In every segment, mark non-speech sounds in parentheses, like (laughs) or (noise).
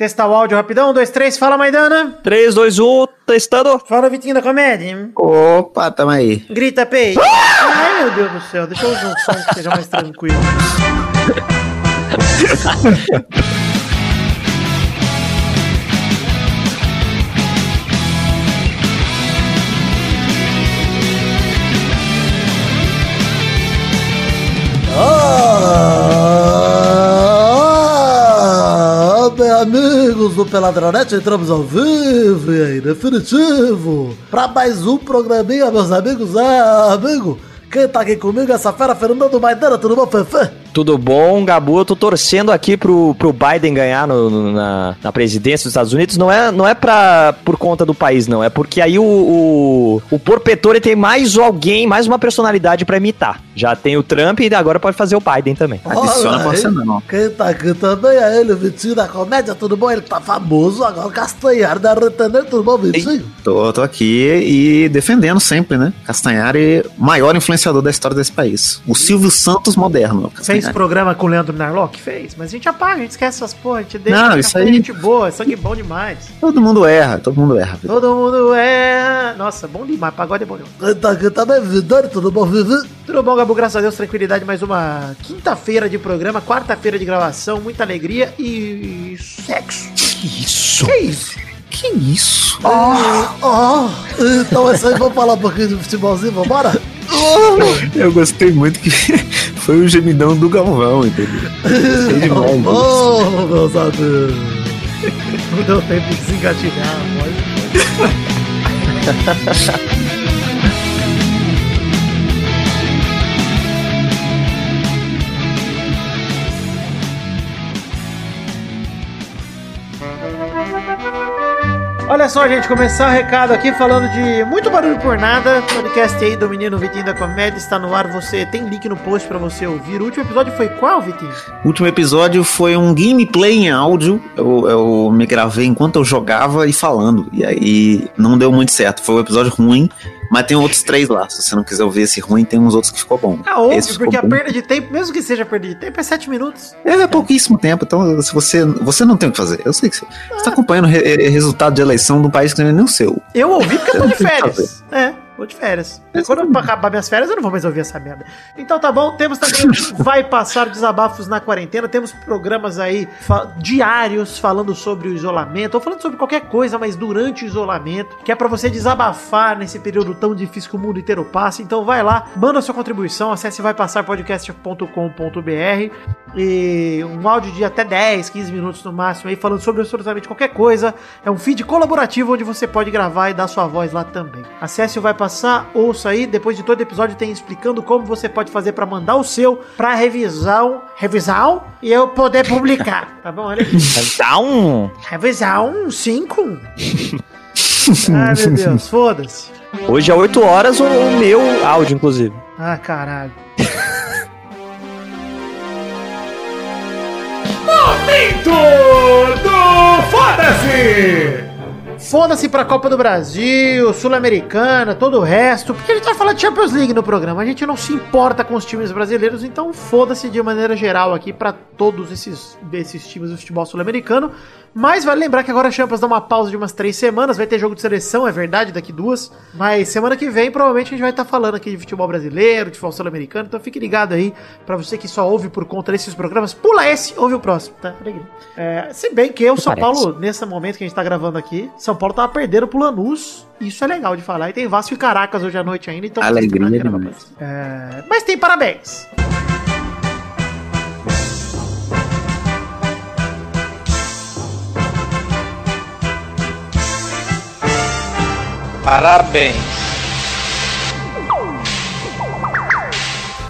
Testar o áudio rapidão. Um, dois, três. Fala, Maidana. 3, 2, 1, testando. Fala, Vitinho da Comédia. Opa, tamo aí. Grita, Pei. Ai, meu Deus do céu. Deixa eu ouvir um som que seja mais tranquilo. (laughs) amigos do Peladronete, entramos ao vivo e aí, definitivo, pra mais um programinha, meus amigos. É, amigo, quem tá aqui comigo essa fera, Fernando Maidana, tudo bom, Fefe? Tudo bom, Gabu? Eu tô torcendo aqui pro, pro Biden ganhar no- no- na, na presidência dos Estados Unidos. Não é, não é pra, por conta do país, não. É porque aí o, o, o Porpetore tem mais alguém, mais uma personalidade pra imitar. Já tem o Trump e agora pode fazer o Biden também. Adiciona Olha aí, você não. Quem tá aqui também é ele, o Vitinho da Comédia, tudo bom? Ele tá famoso agora, o Castanhar da Retanê, tudo bom, Vitinho? Tô, tô aqui e defendendo sempre, né? Castanhari, maior influenciador da história desse país. O Silvio Santos moderno. Fez Castanhari. programa com o Leandro Narlock? Fez. Mas a gente apaga, a gente esquece essas porra. A gente deixa Não, isso aí- gente boa. é Sangue bom demais. Todo mundo erra, todo mundo erra. Todo mundo é. Nossa, bom demais. Pagode é bom demais. Tá também, Vidani, tudo bom, Vivi? Tudo bom, Gabu? Graças a Deus, tranquilidade. Mais uma quinta-feira de programa, quarta-feira de gravação, muita alegria e sexo. Que isso? Que isso? Que isso? Então é isso aí, vamos falar um pouquinho de futebolzinho, vambora? Eu gostei muito que (laughs) foi o gemidão do Galvão, entendeu? Gostei demais. Ô, meus amigos. Não deu tempo de desengatilhar, pode. Olha só, gente, começar o recado aqui falando de muito barulho por nada. Podcast aí do menino Vitinho da Comédia está no ar. Você tem link no post pra você ouvir. O último episódio foi qual, Vitinho? O último episódio foi um gameplay em áudio. Eu, eu me gravei enquanto eu jogava e falando. E aí não deu muito certo. Foi um episódio ruim. Mas tem outros três lá. Se você não quiser ouvir esse ruim, tem uns outros que ficou bom. Ah, Esse ficou porque a bom. perda de tempo, mesmo que seja perda de tempo, é 7 minutos. É, pouquíssimo tempo, então se você, você não tem o que fazer. Eu sei que você está acompanhando o re- re- resultado de eleição de um país que não é nem o seu. Eu ouvi porque eu tô de (laughs) férias. É, tô de férias. Quando acabar minhas férias, eu não vou mais ouvir essa merda. Então tá bom, temos também (laughs) Vai Passar Desabafos na Quarentena. Temos programas aí fa- diários falando sobre o isolamento, ou falando sobre qualquer coisa, mas durante o isolamento, que é pra você desabafar nesse período tão difícil que o mundo inteiro passa. Então vai lá, manda sua contribuição, acesse vaipassarpodcast.com.br e um áudio de até 10, 15 minutos no máximo aí, falando sobre absolutamente qualquer coisa. É um feed colaborativo onde você pode gravar e dar sua voz lá também. Acesse o Vai Passar, ouça aí, depois de todo episódio tem explicando como você pode fazer pra mandar o seu pra revisão, revisão e eu poder publicar, (laughs) tá bom? Olha aqui. Um. Revisão 5. (laughs) Ai, meu Deus, foda-se. Hoje é 8 horas o, meu áudio, inclusive. Ah, caralho. (laughs) Foda-se pra Copa do Brasil, Sul-Americana, todo o resto, porque a gente vai falar de Champions League no programa. A gente não se importa com os times brasileiros, então foda-se de maneira geral aqui pra todos esses, esses times do futebol sul-americano. Mas vale lembrar que agora a Champions dá uma pausa de umas três semanas, vai ter jogo de seleção, é verdade, daqui duas. Mas semana que vem provavelmente a gente vai estar falando aqui de futebol brasileiro, de futebol sul-americano, então fique ligado aí, pra você que só ouve por conta desses programas, pula esse, ouve o próximo, tá? Alegria. É, se bem que o São Parece. Paulo, nesse momento que a gente tá gravando aqui, São Paulo tava perdendo pro Lanús. Isso é legal de falar. E tem Vasco e Caracas hoje à noite ainda, então... Alegria demais. É, mas tem parabéns. Parabéns.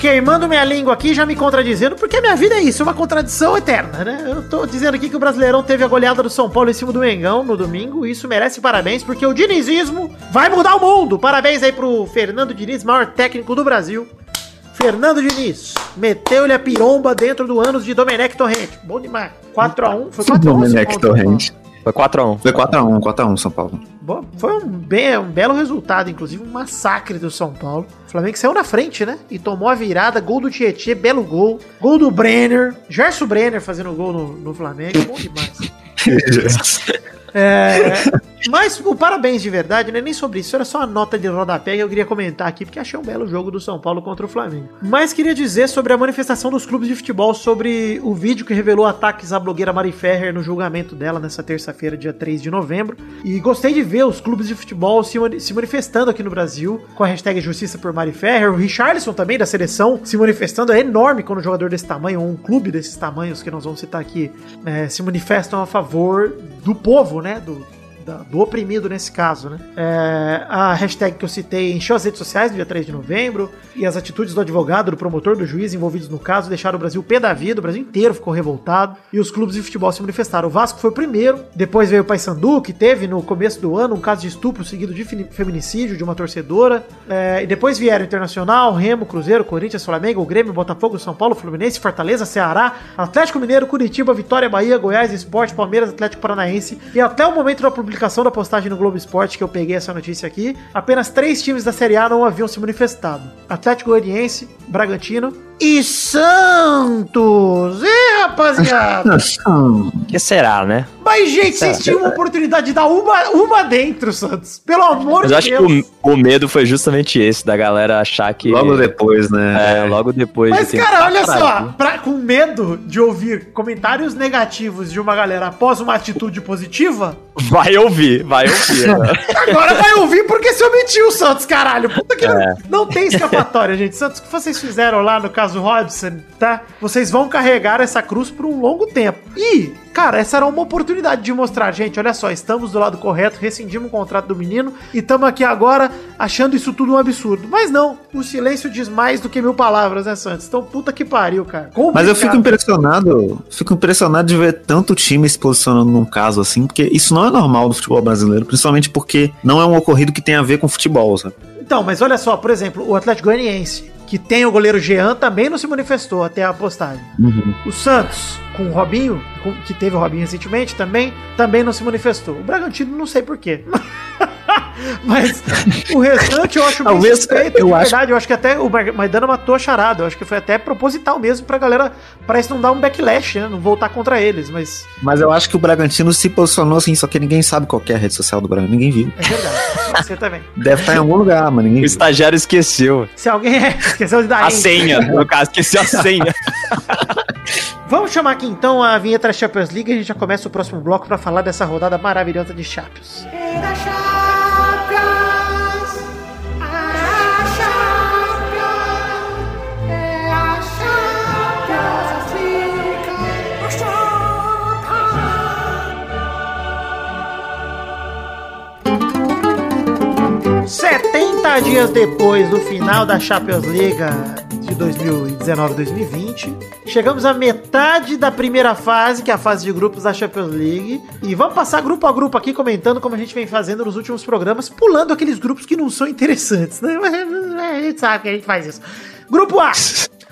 Queimando minha língua aqui, já me contradizendo, porque a minha vida é isso, é uma contradição eterna, né? Eu tô dizendo aqui que o Brasileirão teve a goleada do São Paulo em cima do Mengão no domingo, e isso merece parabéns, porque o dinizismo vai mudar o mundo. Parabéns aí pro Fernando Diniz, maior técnico do Brasil. Fernando Diniz, meteu-lhe a piromba dentro do ânus de Domenech Torrente. Bom demais. 4x1, foi 4x1. Domenech Torrente. Foi 4x1. Foi 4x1, 4x1 São Paulo. Bom, foi um, be- um belo resultado, inclusive um massacre do São Paulo. O Flamengo saiu na frente, né? E tomou a virada, gol do Tietê, belo gol. Gol do Brenner, Gerson Brenner fazendo gol no, no Flamengo, bom demais. (laughs) (laughs) É, mas o parabéns de verdade, não é nem sobre isso, era só uma nota de rodapé que eu queria comentar aqui, porque achei um belo jogo do São Paulo contra o Flamengo. Mas queria dizer sobre a manifestação dos clubes de futebol sobre o vídeo que revelou ataques à blogueira Mari Ferrer no julgamento dela nessa terça-feira, dia 3 de novembro. E gostei de ver os clubes de futebol se, se manifestando aqui no Brasil com a hashtag Justiça por Mari Ferrer. O Richarlison também, da seleção, se manifestando. É enorme quando um jogador desse tamanho, ou um clube desses tamanhos que nós vamos citar aqui, é, se manifestam a favor do povo, né? Do, da, do oprimido nesse caso, né? É, a hashtag que eu citei encheu as redes sociais no dia 3 de novembro e as atitudes do advogado, do promotor, do juiz envolvidos no caso deixaram o Brasil pé da vida, o Brasil inteiro ficou revoltado e os clubes de futebol se manifestaram. O Vasco foi o primeiro, depois veio o Paysandu, que teve no começo do ano um caso de estupro seguido de feminicídio de uma torcedora, é, e depois vieram Internacional, Remo, Cruzeiro, Corinthians, Flamengo, Grêmio, Botafogo, São Paulo, Fluminense, Fortaleza, Ceará, Atlético Mineiro, Curitiba, Vitória, Bahia, Goiás, Esporte, Palmeiras, Atlético Paranaense e até o momento da publicação da postagem no Globo Esporte, que eu peguei essa notícia aqui, apenas três times da Série A não haviam se manifestado: Atlético Goianiense, Bragantino e Santos! E rapaziada! que será, né? Mas, gente, vocês tinham uma oportunidade de dar uma, uma dentro, Santos. Pelo amor Mas de Deus. Mas acho que o, o, medo foi justamente esse, da galera achar que. Logo depois, né? É, logo depois. Mas, de cara, olha só, pra, com medo de ouvir comentários negativos de uma galera após uma atitude positiva. Vai ouvir, vai ouvir. né? (laughs) Agora vai ouvir porque se omitiu, Santos, caralho. Puta que é. não, não tem escapatória, gente. Santos, o que vocês fizeram lá no caso Robson, tá? Vocês vão carregar essa cruz por um longo tempo. E Cara, essa era uma oportunidade de mostrar, gente, olha só, estamos do lado correto, rescindimos o contrato do menino e estamos aqui agora achando isso tudo um absurdo. Mas não, o silêncio diz mais do que mil palavras, né, Santos? Então, puta que pariu, cara. Complicado. Mas eu fico impressionado, fico impressionado de ver tanto time se posicionando num caso assim, porque isso não é normal no futebol brasileiro, principalmente porque não é um ocorrido que tem a ver com futebol, sabe? Então, mas olha só, por exemplo, o Atlético Goianiense, que tem o goleiro Jean, também não se manifestou até a postagem. Uhum. O Santos, com o Robinho, que teve o Robinho recentemente também, também não se manifestou. O Bragantino, não sei porquê. (laughs) Mas o restante eu acho bem suspeito, eu de acho... verdade. Eu acho que até o Maidana matou a charada. Eu acho que foi até proposital mesmo pra galera, pra isso não dar um backlash, né? Não voltar contra eles, mas... Mas eu acho que o Bragantino se posicionou assim, só que ninguém sabe qual é a rede social do Bragantino. Ninguém viu. É verdade. Você também. Deve estar em algum lugar, mas ninguém O estagiário esqueceu. Se alguém é, (laughs) esqueceu de dar A senha, no caso, esqueceu a senha. (laughs) Vamos chamar aqui então a vinheta Champions League e a gente já começa o próximo bloco para falar dessa rodada maravilhosa de Champions. É Setenta dias depois do final da Champions League de 2019-2020. Chegamos à metade da primeira fase, que é a fase de grupos da Champions League. E vamos passar grupo a grupo aqui, comentando como a gente vem fazendo nos últimos programas, pulando aqueles grupos que não são interessantes, né? (laughs) A gente sabe que a gente faz isso. Grupo A.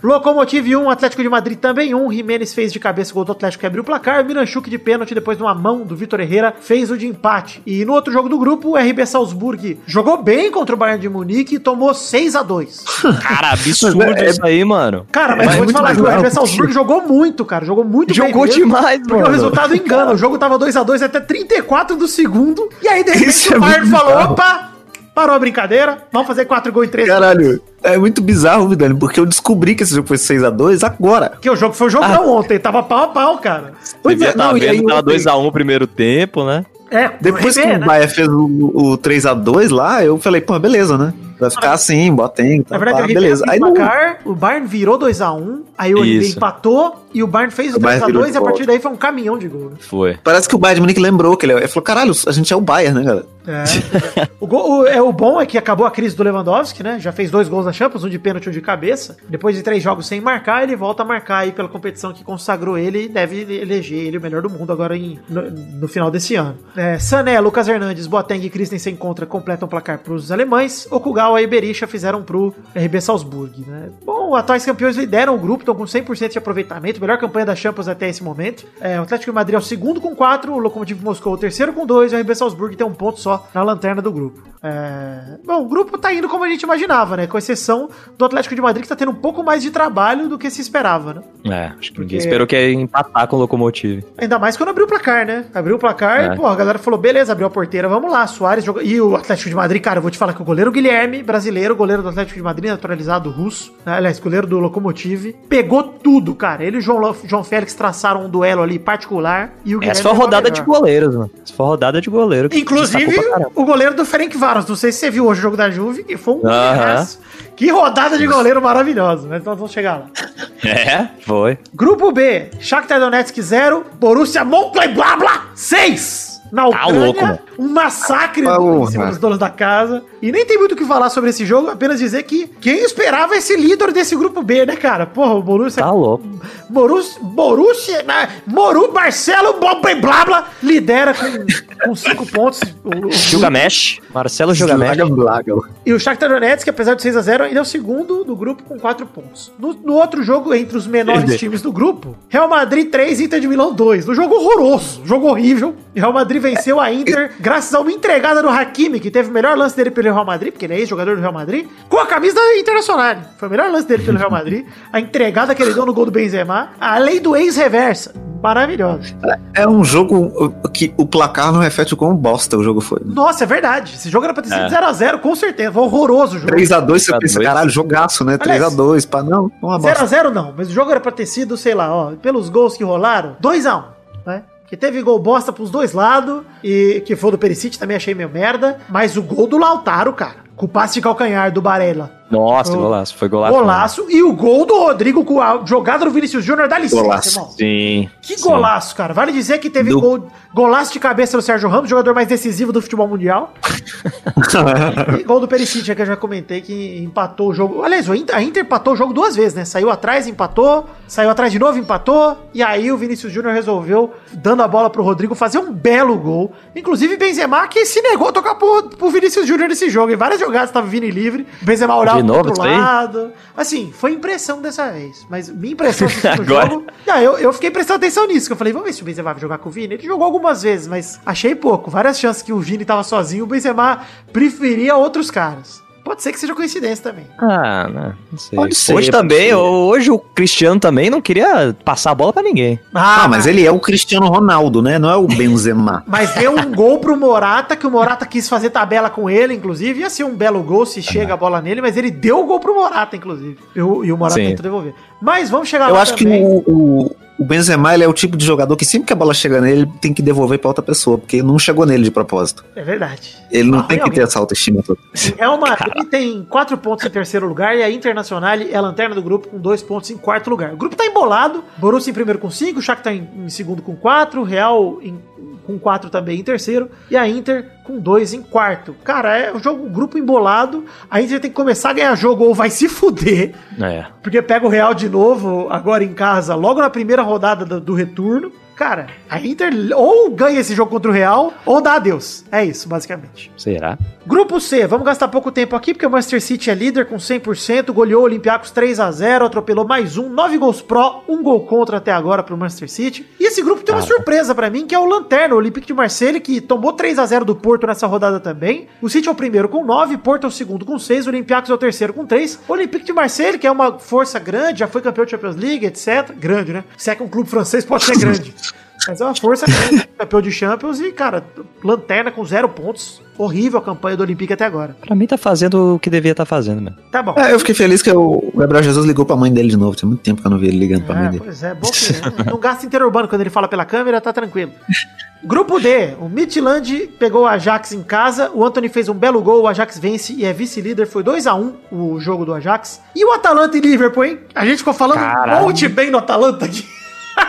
Locomotive 1, Atlético de Madrid também 1. Jimenez fez de cabeça o gol do Atlético que abriu o placar. Miranchuk de pênalti depois de uma mão do Vitor Herrera fez o de empate. E no outro jogo do grupo, o RB Salzburg jogou bem contra o Bayern de Munique e tomou 6 a 2 (laughs) Cara, absurdo é, isso aí, mano. Cara, mas, mas vou te falar que o RB Salzburg jogou muito, cara. Jogou muito jogou bem. Jogou demais, mano. Porque o resultado engana. O jogo tava 2 a 2 até 34 do segundo. E aí, de (laughs) repente, o é Bayern falou: opa! Parou a brincadeira, vamos fazer 4 gols em 3 Caralho, é muito bizarro, Vidani, porque eu descobri que esse jogo foi 6x2 agora. Que o jogo foi o jogo ah. ontem, tava pau a pau, cara. Pois é, não, vendo, tava 2x1 no primeiro tempo, né? É, Depois que né? o Bahia fez o, o 3x2 lá, eu falei, pô, beleza, né? Vai ficar assim, Botem. Tá, Na verdade, tá, beleza. Aí placar, não... o Bayern virou 2x1, aí o NBA empatou e o Bayern fez o 3x2 e a partir daí foi um caminhão de gol. Né? Foi. Parece que o Bayern de Munique lembrou que ele, ele falou: caralho, a gente é o Bayern, né, galera? É. (laughs) o, gol, o, é, o bom é que acabou a crise do Lewandowski, né? Já fez dois gols na Champions, um de pênalti e um de cabeça. Depois de três jogos sem marcar, ele volta a marcar aí pela competição que consagrou ele e deve eleger ele o melhor do mundo agora em, no, no final desse ano. É, Sané, Lucas Hernandes, Boateng e Christensen contra completam o placar para os alemães. Okugawa e Berisha fizeram pro RB Salzburg, né? Bom, atuais campeões lideram o grupo, estão com 100% de aproveitamento, melhor campanha da Champions até esse momento. É, o Atlético de Madrid é o segundo com 4, o Lokomotiv Moscou o terceiro com 2 e o RB Salzburg tem um ponto só na lanterna do grupo. É... Bom, o grupo tá indo como a gente imaginava, né? Com exceção do Atlético de Madrid que tá tendo um pouco mais de trabalho do que se esperava, né? É, acho que ninguém esperou que ia empatar com o Locomotive. Ainda mais quando abriu o placar, né? Abriu o placar É. e, pô, a galera falou, beleza, abriu a porteira, vamos lá, Soares jogou. E o Atlético de Madrid, cara, eu vou te falar que o goleiro Guilherme, brasileiro, goleiro do Atlético de Madrid, naturalizado russo, né? aliás, goleiro do Lokomotiv, pegou tudo, cara. Ele e o João, João Félix traçaram um duelo ali particular e o Essa foi a rodada de goleiros, mano. Essa foi a rodada de goleiro. Inclusive, caramba. o goleiro do Ferenc Varos. Não sei se você viu hoje o jogo da Juve, que foi um Aham. goleiraço. Que rodada de goleiro maravilhosa, mas nós vamos chegar lá. (laughs) É, foi. Grupo B, Shakhtar Donetsk 0, Borussia Mönchengladbach 6. Na Ucrânia, louco, mano. um massacre Porra. em cima dos donos da casa. E nem tem muito o que falar sobre esse jogo, apenas dizer que quem esperava esse líder desse grupo B, né, cara? Porra, o Borussia... Tá louco. Borussia... Borussia... né? Moru Marcelo Blabla lidera com, com cinco pontos. Gilgamesh. Marcelo Gilgamesh. E o Shakhtar Donetsk, apesar de 6x0, ainda é o segundo do grupo com 4 pontos. No, no outro jogo, entre os menores times do grupo, Real Madrid 3, Inter de Milão 2. No jogo horroroso, jogo horrível. E Real Madrid venceu a Inter graças a uma entregada do Hakimi, que teve o melhor lance dele pelo Real Madrid, porque ele é ex-jogador do Real Madrid, com a camisa da Internacional. Foi o melhor lance dele pelo Real Madrid. A entregada que ele deu no gol do Benzema. A lei do ex-reversa. Maravilhosa. É um jogo que o placar não reflete o quão bosta o jogo foi. Nossa, é verdade. Esse jogo era pra ter sido É. 0x0, com certeza. Foi horroroso o jogo. 3x2, você 3x2. pensa, caralho, jogaço, né? Aliás, 3x2, pá, não, uma bosta. 0x0 não, mas o jogo era pra ter sido, sei lá, ó, pelos gols que rolaram, 2x1, né? Que teve gol bosta pros dois lados, e que foi do Perisic, também achei meio merda, mas o gol do Lautaro, cara, com o passe de calcanhar do Barella. Nossa, Oh. golaço. Foi golaço. Golaço, e o gol do Rodrigo com a jogada do Vinícius Júnior dá licença, Golaço. irmão. Sim. Que sim. golaço, cara. Vale dizer que teve Do- gol, golaço de cabeça do Sérgio Ramos, jogador mais decisivo do futebol mundial. (laughs) E gol do Perisic, é que eu já comentei que empatou o jogo. Aliás, a Inter empatou o jogo duas vezes, né? Saiu atrás, empatou, saiu atrás de novo, empatou. E aí o Vinícius Júnior resolveu, dando a bola pro Rodrigo, fazer um belo gol. Inclusive Benzema, que se negou a tocar pro, pro Vinícius Júnior nesse jogo. Em várias jogadas tava vindo livre. Benzema olhava De pro novo aí? lado. Assim, foi impressão dessa vez. Mas minha impressão (laughs) Agora. jogo. Ah, eu, eu fiquei prestando atenção nisso. Que eu falei, vamos ver se o Benzema vai jogar com o Vini. Ele jogou algumas vezes, mas achei pouco. Várias chances que o Vini tava sozinho. O Benzema preferia outros caras. Pode ser que seja coincidência também. Ah, não, não sei. Pode ser, hoje pode também, ser. hoje o Cristiano também não queria passar a bola pra ninguém. Ah, mas ele é o Cristiano Ronaldo, né? Não é o Benzema. (laughs) Mas deu um gol pro Morata, que o Morata quis fazer tabela com ele, inclusive. Ia ser um belo gol se chega a bola nele, mas ele deu o gol pro Morata, inclusive. E o, e o Morata Sim. tentou devolver. Mas vamos chegar Eu lá acho que também. o, o, o Benzema ele é o tipo de jogador que sempre que a bola chega nele, ele tem que devolver pra outra pessoa, porque não chegou nele de propósito. É verdade. Ele não Ah, tem que realmente. ter essa autoestima toda. É uma. Ele tem quatro pontos em terceiro lugar e a Internacional é a lanterna do grupo com dois pontos em quarto lugar. O grupo tá embolado. Borussia em primeiro com cinco, o Shakhtar em, em segundo com quatro, o Real em- com quatro também em terceiro e a Inter com dois em quarto. Cara, é um jogo, um grupo embolado. A Inter tem que começar a ganhar jogo ou vai se fuder, É. porque pega o Real de novo agora em casa, logo na primeira rodada do, do retorno. Cara, a Inter ou ganha esse jogo contra o Real ou dá adeus. É isso, basicamente. Será? Grupo C, vamos gastar pouco tempo aqui, porque o Manchester City é líder com 100%, goleou o Olympiacos 3 a 0 atropelou mais um, 9 gols pró, um gol contra até agora pro Manchester City. E esse grupo tem uma Cara. surpresa pra mim, que é o Lanterna, o Olympique de Marseille, que tomou 3 a 0 do Porto nessa rodada também. O City é o primeiro com 9, Porto é o segundo com 6, o Olympiacos é o terceiro com 3. O Olympique de Marseille, que é uma força grande, já foi campeão da Champions League, etc. Grande, né? Se é que um clube francês pode ser (laughs) grande. Mas é uma força grande, campeão de Champions e, cara, lanterna com zero pontos. Horrível a campanha do Olympique até agora. Pra mim tá fazendo o que devia estar fazendo mesmo. Tá bom. É, eu fiquei feliz que o Gabriel Jesus ligou pra mãe dele de novo. Tinha muito tempo que eu não vi ele ligando pra mãe É, dele. pois é, bom que não gasta interurbano quando ele fala pela câmera, tá tranquilo. Grupo D, o Midland pegou o Ajax em casa, o Anthony fez um belo gol, o Ajax vence e é vice-líder, foi 2 a 1 o jogo do Ajax. E o Atalanta e Liverpool, hein? A gente ficou falando um Caralho. monte bem do Atalanta aqui.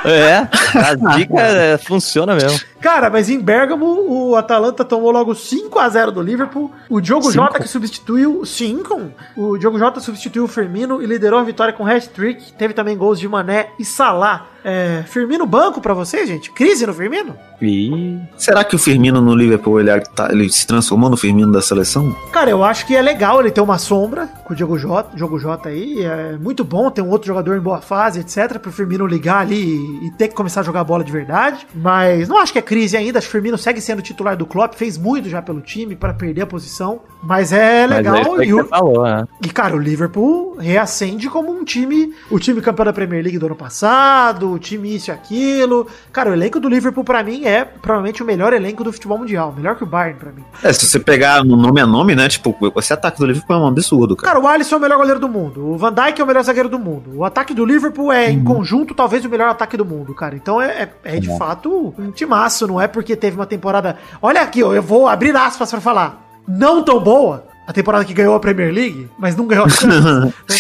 É, a dica é, funciona mesmo. Cara, mas em Bergamo, o Atalanta tomou logo 5 a 0 do Liverpool. O Diogo Cinco? Jota que substituiu 5. O Diogo Jota substituiu o Firmino e liderou a vitória com hat-trick. Teve também gols de Mané e Salah. É, Firmino banco pra vocês, gente? Crise no Firmino? Ih, Será que o Firmino no Liverpool ele, tá- ele se transformou no Firmino da seleção? Cara, eu acho que é legal ele ter uma sombra com o Diogo Jota, Diogo Jota aí. É muito bom ter um outro jogador em boa fase, etc. Pro Firmino ligar ali e, e ter que começar a jogar bola de verdade. Mas não acho que é crise ainda. Acho que o Firmino segue sendo titular do Klopp. Fez muito já pelo time pra perder a posição. Mas é mas legal. aí foi e o falou, né? e, cara, o Liverpool reacende como um time, o time campeão da Premier League do ano passado, o time isso e aquilo. Cara, o elenco do Liverpool, pra mim, é provavelmente o melhor elenco do futebol mundial. Melhor que o Bayern, pra mim. É, se você pegar no nome a nome, né? Tipo, esse ataque do Liverpool é um absurdo, cara. Cara, o Alisson é o melhor goleiro do mundo. O Van Dijk é o melhor zagueiro do mundo. O ataque do Liverpool é, em conjunto, talvez o melhor ataque do mundo, cara. Então é, é, é de fato um timaço, não é porque teve uma temporada. Olha aqui, eu vou abrir aspas pra falar. Não tão boa. A temporada que ganhou a Premier League, mas não ganhou a Champions. (laughs) né?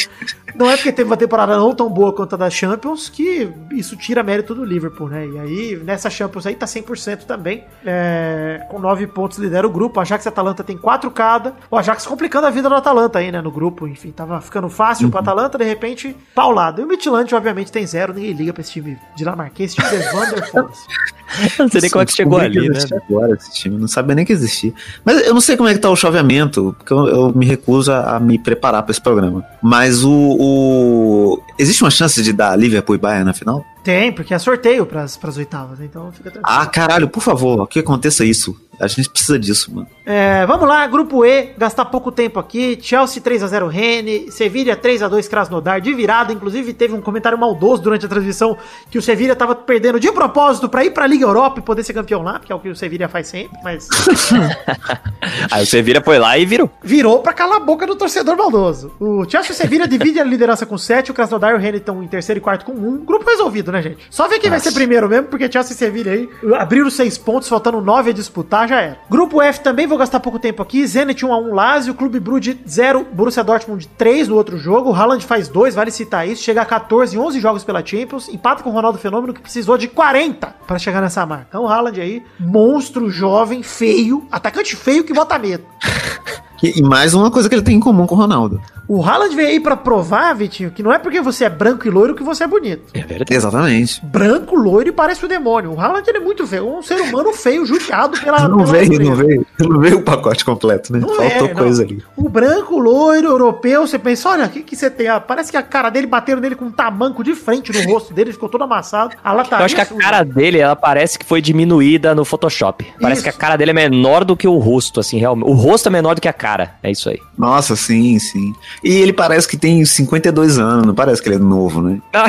Não é porque teve uma temporada não tão boa quanto a da Champions que isso tira mérito do Liverpool, né? E aí, nessa Champions aí tá 100% também. É, com 9 pontos lidera o grupo. O Ajax e a Atalanta tem 4 cada. O Ajax complicando a vida do Atalanta aí, né? No grupo, enfim, tava ficando fácil pro Atalanta, de repente, paulado. E o Midtjylland, obviamente, tem zero. Ninguém liga pra esse time dinamarquês. Esse time de Vander, foda-se. (laughs) Não sei nem como é que chegou ali, que né? Agora esse time, não sabia nem que existia. Mas eu não sei como é que tá o chaveamento, porque eu, eu me recuso a, a me preparar pra esse programa. Mas o, o- Existe uma chance de dar Liverpool e Bayern na final? Tem, porque é sorteio pras, pras oitavas, então fica tranquilo. Ah, caralho, por favor, que aconteça isso. A gente precisa disso, mano. É, vamos lá, grupo E, gastar pouco tempo aqui. Chelsea 3x0 Rennes, Sevilha 3x2 Krasnodar de virada. Inclusive, teve um comentário maldoso durante a transmissão que o Sevilha tava perdendo de propósito pra ir pra Liga Europa e poder ser campeão lá, que é o que o Sevilha faz sempre, mas (laughs) Aí o Sevilla foi lá e virou. virou pra calar a boca do torcedor maldoso. O Chelsea e o Sevilha dividem a liderança com 7, o Krasnodar e o Rennes estão em terceiro e quarto com 1. Grupo resolvido, né, gente? Só ver quem vai ser primeiro mesmo, porque Chelsea e Sevilha aí abriram 6 pontos, faltando 9 a disputar, já era. Grupo F também, vou gastar pouco tempo aqui. Zenit 1x1 Lazio, Clube Brugge 0, Borussia Dortmund 3 no outro jogo. Haaland faz 2, vale citar isso. Chega a 14 em 11 jogos pela Champions. Empata com o Ronaldo Fenômeno, que precisou de 40 para chegar nessa marca. Então o Haaland aí, monstro, jovem, feio, atacante feio que bota medo. (laughs) E, e mais uma coisa que ele tem em comum com o Ronaldo. O Haaland veio aí pra provar, Vitinho, que não é porque você é branco e loiro que você é bonito. É verdade. Exatamente. Branco, loiro e parece o demônio. O Haaland ele é muito feio. Um ser humano feio, judiado pela. Não pela veio, natureza. não veio, (laughs) não veio o pacote completo, né? Não Faltou é, coisa não. ali. O branco, loiro, europeu, você pensa, olha, o que, que você tem? Ah, parece que a cara dele bateram nele com um tamanco de frente no rosto dele, ficou todo amassado. A Eu lataria acho que a suja. cara dele, ela parece que foi diminuída no Photoshop. Parece Isso. que a cara dele é menor do que o rosto, assim, realmente. O rosto é menor do que a cara. É isso aí. Nossa, sim, sim. E ele parece que tem 52 anos, não parece que ele é novo, né? (laughs)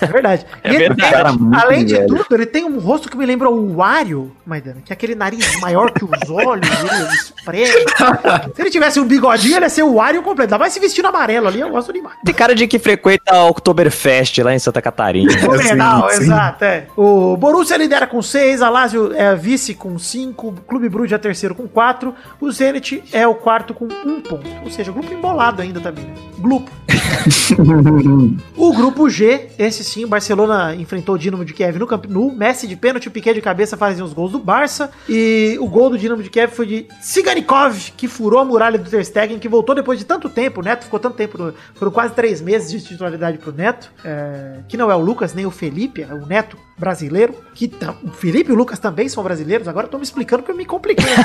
É verdade. É ele verdade. Cara, muito além de velho. tudo, ele tem um rosto que me lembra o Wario, Maidana, que é aquele nariz maior que os olhos, ele espreme. (laughs) Se ele tivesse um bigodinho, ele ia ser o Wario completo. Ainda mais se vestindo amarelo ali, eu gosto demais. Tem cara de que frequenta a Oktoberfest lá em Santa Catarina. (laughs) Exato, é. O Borussia lidera com 6, a Lazio é a vice com 5, o Clube Brugge é terceiro com 4, o Zenit é o quarto com 1 ponto. Ou seja, grupo embolado ainda também, né? Grupo. (laughs) o grupo G, esse sim, o Barcelona enfrentou o Dinamo de Kiev no Camp Nou, Messi de pênalti, o Piquet de cabeça fazem os gols do Barça, e o gol do Dinamo de Kiev foi de Siganikov, que furou a muralha do Ter Stegen, que voltou depois de tanto tempo, o Neto ficou tanto tempo, no- foram quase três meses de titularidade pro Neto, é, que não é o Lucas nem o Felipe, é o Neto brasileiro, que tá- o Felipe e o Lucas também são brasileiros, agora eu tô me explicando que eu me compliquei. (laughs)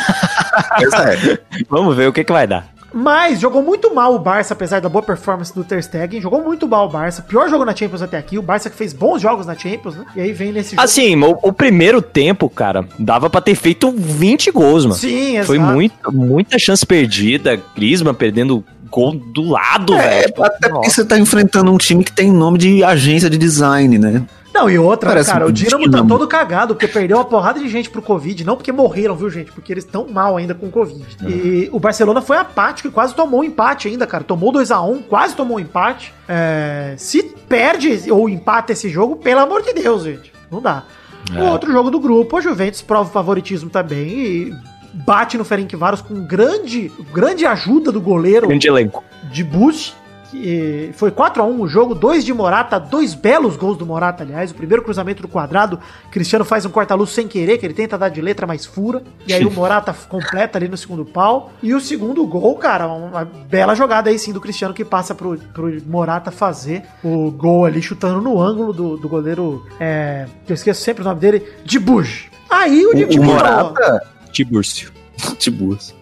É. Vamos ver o que, que vai dar. Mas jogou muito mal o Barça, apesar da boa performance do Ter Stegen. Jogou muito mal o Barça. Pior jogo na Champions até aqui. O Barça que fez bons jogos na Champions, né? E aí vem nesse jogo. Assim, o, o primeiro tempo, cara, dava pra ter feito 20 gols, mano. Sim, exato. Foi muita, muita chance perdida. Griezmann perdendo gol do lado, É, velho. Até porque nossa. você tá enfrentando um time que tem nome de agência de design, né? Não, e outra, Parece cara, um o Dinamo tá todo cagado, porque perdeu uma porrada de gente pro Covid. Não porque morreram, viu, gente? Porque eles estão mal ainda com o Covid. E o Barcelona foi apático e quase tomou um empate ainda, cara. Tomou 2x1, quase tomou um empate. É, se perde ou empata esse jogo, pelo amor de Deus, gente. Não dá. O outro jogo do grupo, a Juventus prova o favoritismo também e bate no Ferencváros com grande, grande ajuda do goleiro Grande elenco. de Bus, que foi 4 a 1 o jogo, dois de Morata, dois belos gols do Morata, aliás. O primeiro cruzamento do quadrado, Cristiano faz um corta-luz sem querer, que ele tenta dar de letra, mas fura. E aí o Morata completa ali no segundo pau. E o segundo gol, cara, uma bela jogada aí sim do Cristiano que passa pro, pro Morata fazer o gol ali, chutando no ângulo do, do goleiro, é, que eu esqueço sempre o nome dele, de Buj. Aí o, O, o Morata. Tibúrcio. (laughs) Tibus.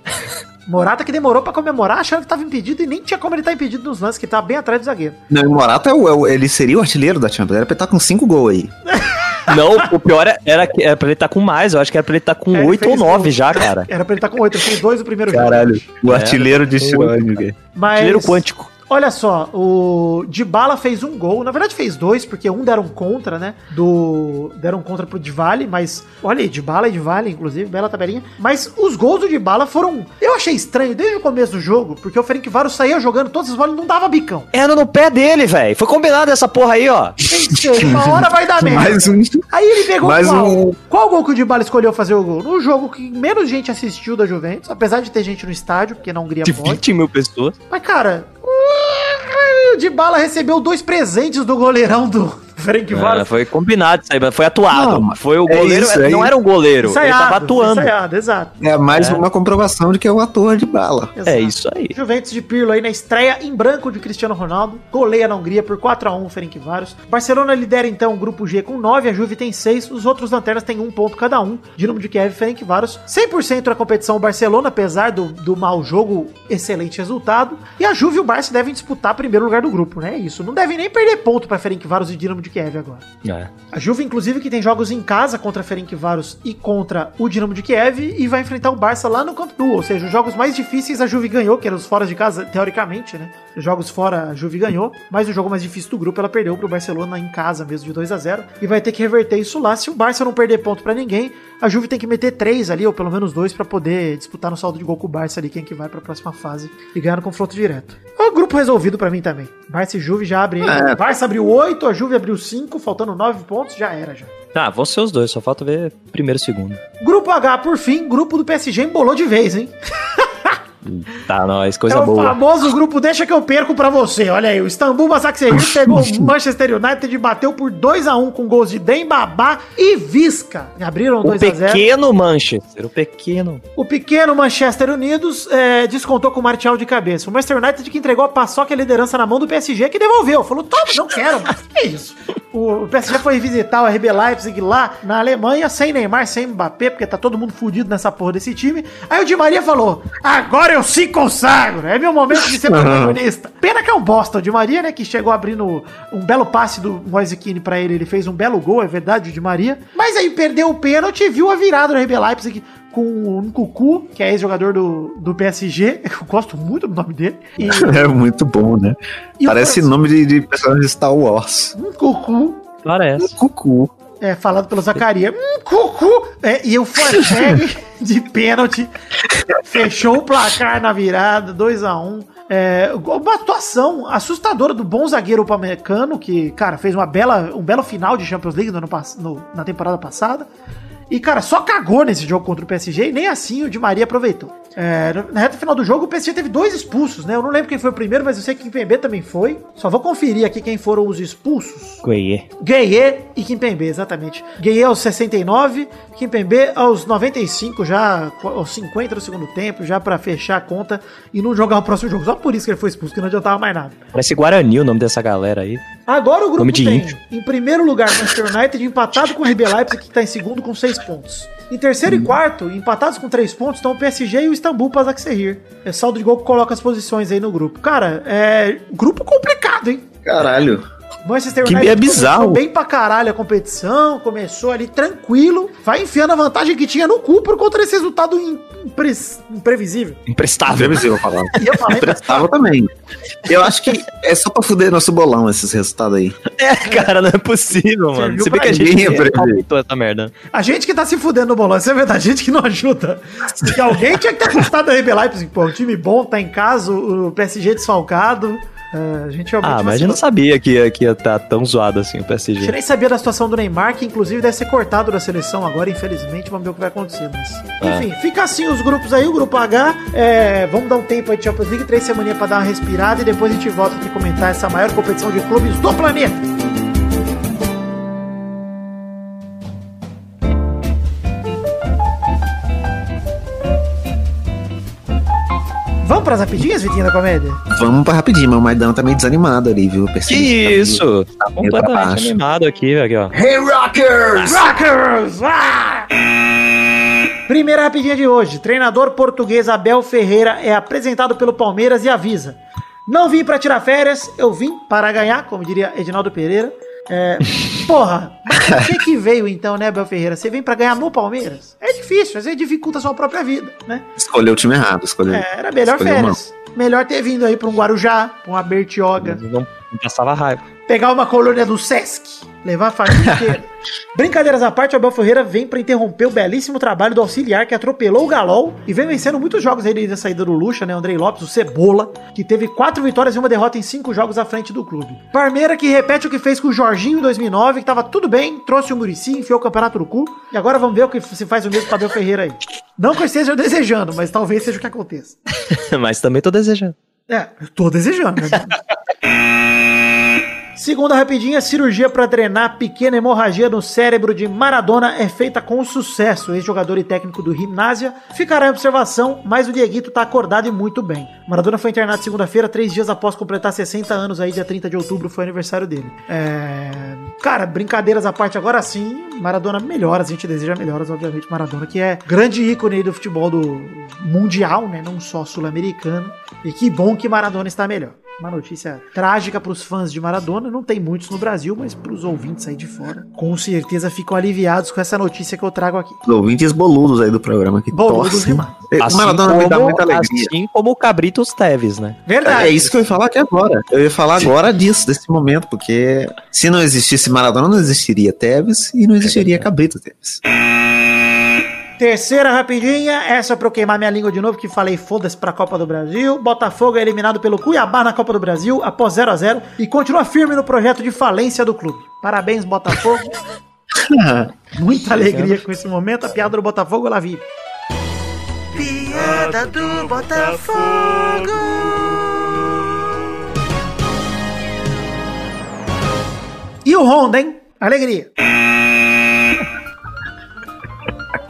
Morata que demorou pra comemorar, achando que tava impedido e nem tinha como ele estar impedido nos lances, que tava bem atrás do zagueiro. Não, o Morata é o, é o- ele seria o artilheiro da Champions. Era pra ele estar com cinco gols aí. (laughs) Não, o pior é- era, que- era pra ele estar com mais. Eu acho que era pra ele estar com É, ele 8 ou fez 9 gol. já, cara. Era pra ele estar com oito, ele fez dois no primeiro Caralho. jogo. O É, artilheiro de. Mas, Artilheiro quântico. Olha só, o Dybala fez um gol, na verdade fez dois, porque um deram contra, né, do... deram contra pro Dybala, mas, olha aí, Dybala e Dybala, inclusive, bela tabelinha, mas os gols do Dybala foram, eu achei estranho desde o começo do jogo, porque o Ferencváros saía jogando todas as bolas e não dava bicão. Era no pé dele, velho. Foi combinado essa porra aí, ó. Pensei, uma hora vai dar merda. Mais um. Aí ele pegou Mais qual? um- Qual gol que o Dybala escolheu fazer o gol? No jogo que menos gente assistiu da Juventus, apesar de ter gente no estádio, porque na Hungria De pode. 20 mil pessoas. Mas, cara, o Dybala recebeu dois presentes do goleirão do Frank É, Vara. foi combinado isso aí, mas foi atuado. Não, foi o é goleiro. isso aí. não era um goleiro. ele tava atuando. Ensaiado, exato. É mais É. uma comprovação de que é o ator de bala. exato. É isso aí. Juventus de Pirlo aí na estreia em branco de Cristiano Ronaldo. Goleia na Hungria por 4x1 o Ferencváros. Barcelona lidera então o grupo G com 9, a Juve tem 6. Os outros lanternas têm um ponto cada um. Dinamo de Kiev e Ferencváros. 100% na competição o Barcelona, apesar do, do mau jogo, excelente resultado. E a Juve e o Barça devem disputar primeiro lugar do grupo, né? É isso. Não devem nem perder ponto para Ferencváros e Dinamo de Kiev agora. É. A Juve, inclusive, que tem jogos em casa contra Ferencváros e contra o Dinamo de Kiev e vai enfrentar o Barça lá no Camp Nou. Ou seja, os jogos mais difíceis a Juve ganhou, que eram os fora de casa, teoricamente, né? Os jogos fora a Juve ganhou, mas o jogo mais difícil do grupo ela perdeu pro Barcelona em casa mesmo de 2 a 0 e vai ter que reverter isso lá. Se o Barça não perder ponto pra ninguém, a Juve tem que meter três ali, ou pelo menos dois, pra poder disputar no saldo de gol com o Barça ali, quem que vai pra próxima fase e ganhar no confronto direto. É um grupo resolvido pra mim também. Barça e Juve já abrem. É. Barça abriu 8, a Juve abriu 5, faltando 9 pontos, já era já. Ah, vão ser os dois, só falta ver primeiro e segundo. Grupo H, por fim, grupo do PSG embolou de vez, hein? (laughs) Tá, nós, É coisa o boa. famoso grupo Deixa que eu perco pra você. Olha aí, o Istambul Basaksehir pegou o (laughs) Manchester United e bateu por 2 a 1 com gols de Dembabá e Visca. Abriram O 2 a 0. pequeno Manchester, o pequeno. O pequeno Manchester Unidos é, descontou com o Martial de cabeça. O Manchester United que entregou a paçoca e a liderança na mão do PSG, que devolveu. Falou, toma, não quero mais. Que isso? O PSG foi visitar o RB Leipzig lá na Alemanha, sem Neymar, sem Mbappé, porque tá todo mundo fudido nessa porra desse time. Aí o Di Maria falou, agora eu se consagro, é meu momento de ser protagonista. Pena que é um bosta o Di Maria, né, que chegou abrindo um belo passe do Moise Keane pra ele, ele fez um belo gol, é verdade, o Di Maria. Mas aí perdeu o pênalti e viu a virada do RB Leipzig com o Nkuku, que é ex-jogador do, do PSG, (laughs) eu gosto muito do nome dele. E (laughs) É muito bom, né? E Parece nome de, de personagem de Star Wars. Nkuku, Parece. Cucu. é, falado pelo Zacaria, Nkuku, é, e o Flashbang (laughs) de pênalti fechou o placar na virada, 2x1. É, uma atuação assustadora do bom zagueiro Upamecano, que, cara, fez uma bela, um belo final de Champions League no ano, no- na temporada passada. E, cara, só cagou nesse jogo contra o PSG e nem assim o Di Maria aproveitou. É, na reta final do jogo, o PSG teve dois expulsos, né? Eu não lembro quem foi o primeiro, mas eu sei que o Kimpembe também foi. Só vou conferir aqui quem foram os expulsos. Coelho. Gueye e Kimpembe, exatamente. Gueye aos 69, Kimpembe aos 95, já aos 50 do segundo tempo, já pra fechar a conta e não jogar o próximo jogo. Só por isso que ele foi expulso, que não adiantava mais nada. Parece Guarani o nome dessa galera aí. Agora o grupo Nome de tem, índio. em primeiro lugar, Manchester United, empatado com o RB Leipzig, que está em segundo com seis pontos. Em terceiro Hum. e quarto, empatados com três pontos, estão o PSG e o Istambul Basaksehir. É saldo de gol que coloca as posições aí no grupo. Cara, é grupo complicado, hein? Caralho. Manchester Que United é bizarro. começou bem pra caralho a competição, começou ali tranquilo, vai enfiando a vantagem que tinha no cu por conta desse resultado impre- imprevisível. Imprestável. Previsível a palavra. (laughs) E eu falei, Emprestava também. Eu acho que é só pra fuder nosso bolão esses resultados aí. É, cara, não é possível, mano. Você vê que a gente aumentou essa merda. a gente que tá se fudendo no bolão, isso é verdade, a gente que não ajuda. Porque alguém tinha que ter gostado da RB Leipzig, pô, um time bom, tá em casa, o PSG desfalcado. É, a gente realmente Ah, mas a gente não sabia que ia, que ia estar tão zoado assim o A gente PSG. nem sabia da situação do Neymar, que inclusive deve ser cortado da seleção agora, infelizmente. Vamos ver o que vai acontecer. Mas... Enfim, fica assim os grupos aí, o grupo H. é, vamos dar um tempo aí de Champions League, três semaninhas pra dar uma respirada e depois a gente volta aqui comentar essa maior competição de clubes do planeta. Pras rapidinhas, Vitinha da Comédia? Vamos pra rapidinho, mas o Maidana tá meio desanimado ali, viu? Que tá meio- isso? Tá meio pra completamente baixo. animado aqui, velho. aqui, ó. Hey Rockers! Rockers! Ah! Primeira rapidinha de hoje. Treinador português Abel Ferreira é apresentado pelo Palmeiras e avisa: Não vim pra tirar férias, eu vim para ganhar, como diria Edinaldo Pereira. É, porra, mas (laughs) por que que veio então, né, Abel Ferreira? Você vem pra ganhar no Palmeiras? É difícil, às vezes dificulta a sua própria vida, né? Escolheu o time errado, escolheu. É, era melhor escolheu férias. Melhor ter vindo aí pra um Guarujá, pra uma Bertioga, Não, não passava raiva. pegar uma colônia do Sesc, levar a família (laughs) inteira. Brincadeiras à parte, o Abel Ferreira vem pra interromper o belíssimo trabalho do auxiliar que atropelou o Galol e vem vencendo muitos jogos aí desde a saída do Lucha, né? Andrei Lopes, o Cebola, que teve quatro vitórias e uma derrota em cinco jogos à frente do clube. Parmeira que repete o que fez com o Jorginho em 2009, que tava tudo bem, trouxe o Murici, enfiou o campeonato no cu e agora vamos ver o que se faz o mesmo com o Abel Ferreira aí. Não que eu esteja desejando, mas talvez seja o que aconteça. (laughs) Mas também tô desejando. É, eu tô desejando. Né? (laughs) Segunda rapidinha, cirurgia para drenar pequena hemorragia no cérebro de Maradona é feita com sucesso. Ex-jogador e técnico do Gimnasia ficará em observação, mas o Dieguito tá acordado e muito bem. Maradona foi internado segunda-feira, três dias após completar 60 anos, aí dia 30 de outubro foi aniversário dele. É... Cara, brincadeiras à parte agora sim, Maradona melhoras, a gente deseja melhoras, obviamente, Maradona, que é grande ícone aí do futebol do mundial, né, não só sul-americano, e que bom que Maradona está melhor. Uma notícia trágica para os fãs de Maradona, não tem muitos no Brasil, mas para os ouvintes aí de fora, com certeza ficam aliviados com essa notícia que eu trago aqui. Os ouvintes boludos aí do programa que Boludos torcem. O Assim Maradona me dá como- muita alegria. Assim como o Cabritos Teves, né? Verdade. É isso que eu ia falar aqui agora. Eu ia falar agora disso, desse momento, porque se não existisse Maradona, não existiria Tevez e não existiria Cabrito Tevez. Terceira rapidinha, essa pra eu queimar minha língua de novo, que falei foda-se pra Copa do Brasil. Botafogo é eliminado pelo Cuiabá na Copa do Brasil após 0 a 0 e continua firme no projeto de falência do clube. Parabéns, Botafogo. (laughs) Muita alegria com esse momento. A piada do Botafogo, ela vive. Piada do Botafogo. E o Honda, hein? Alegria.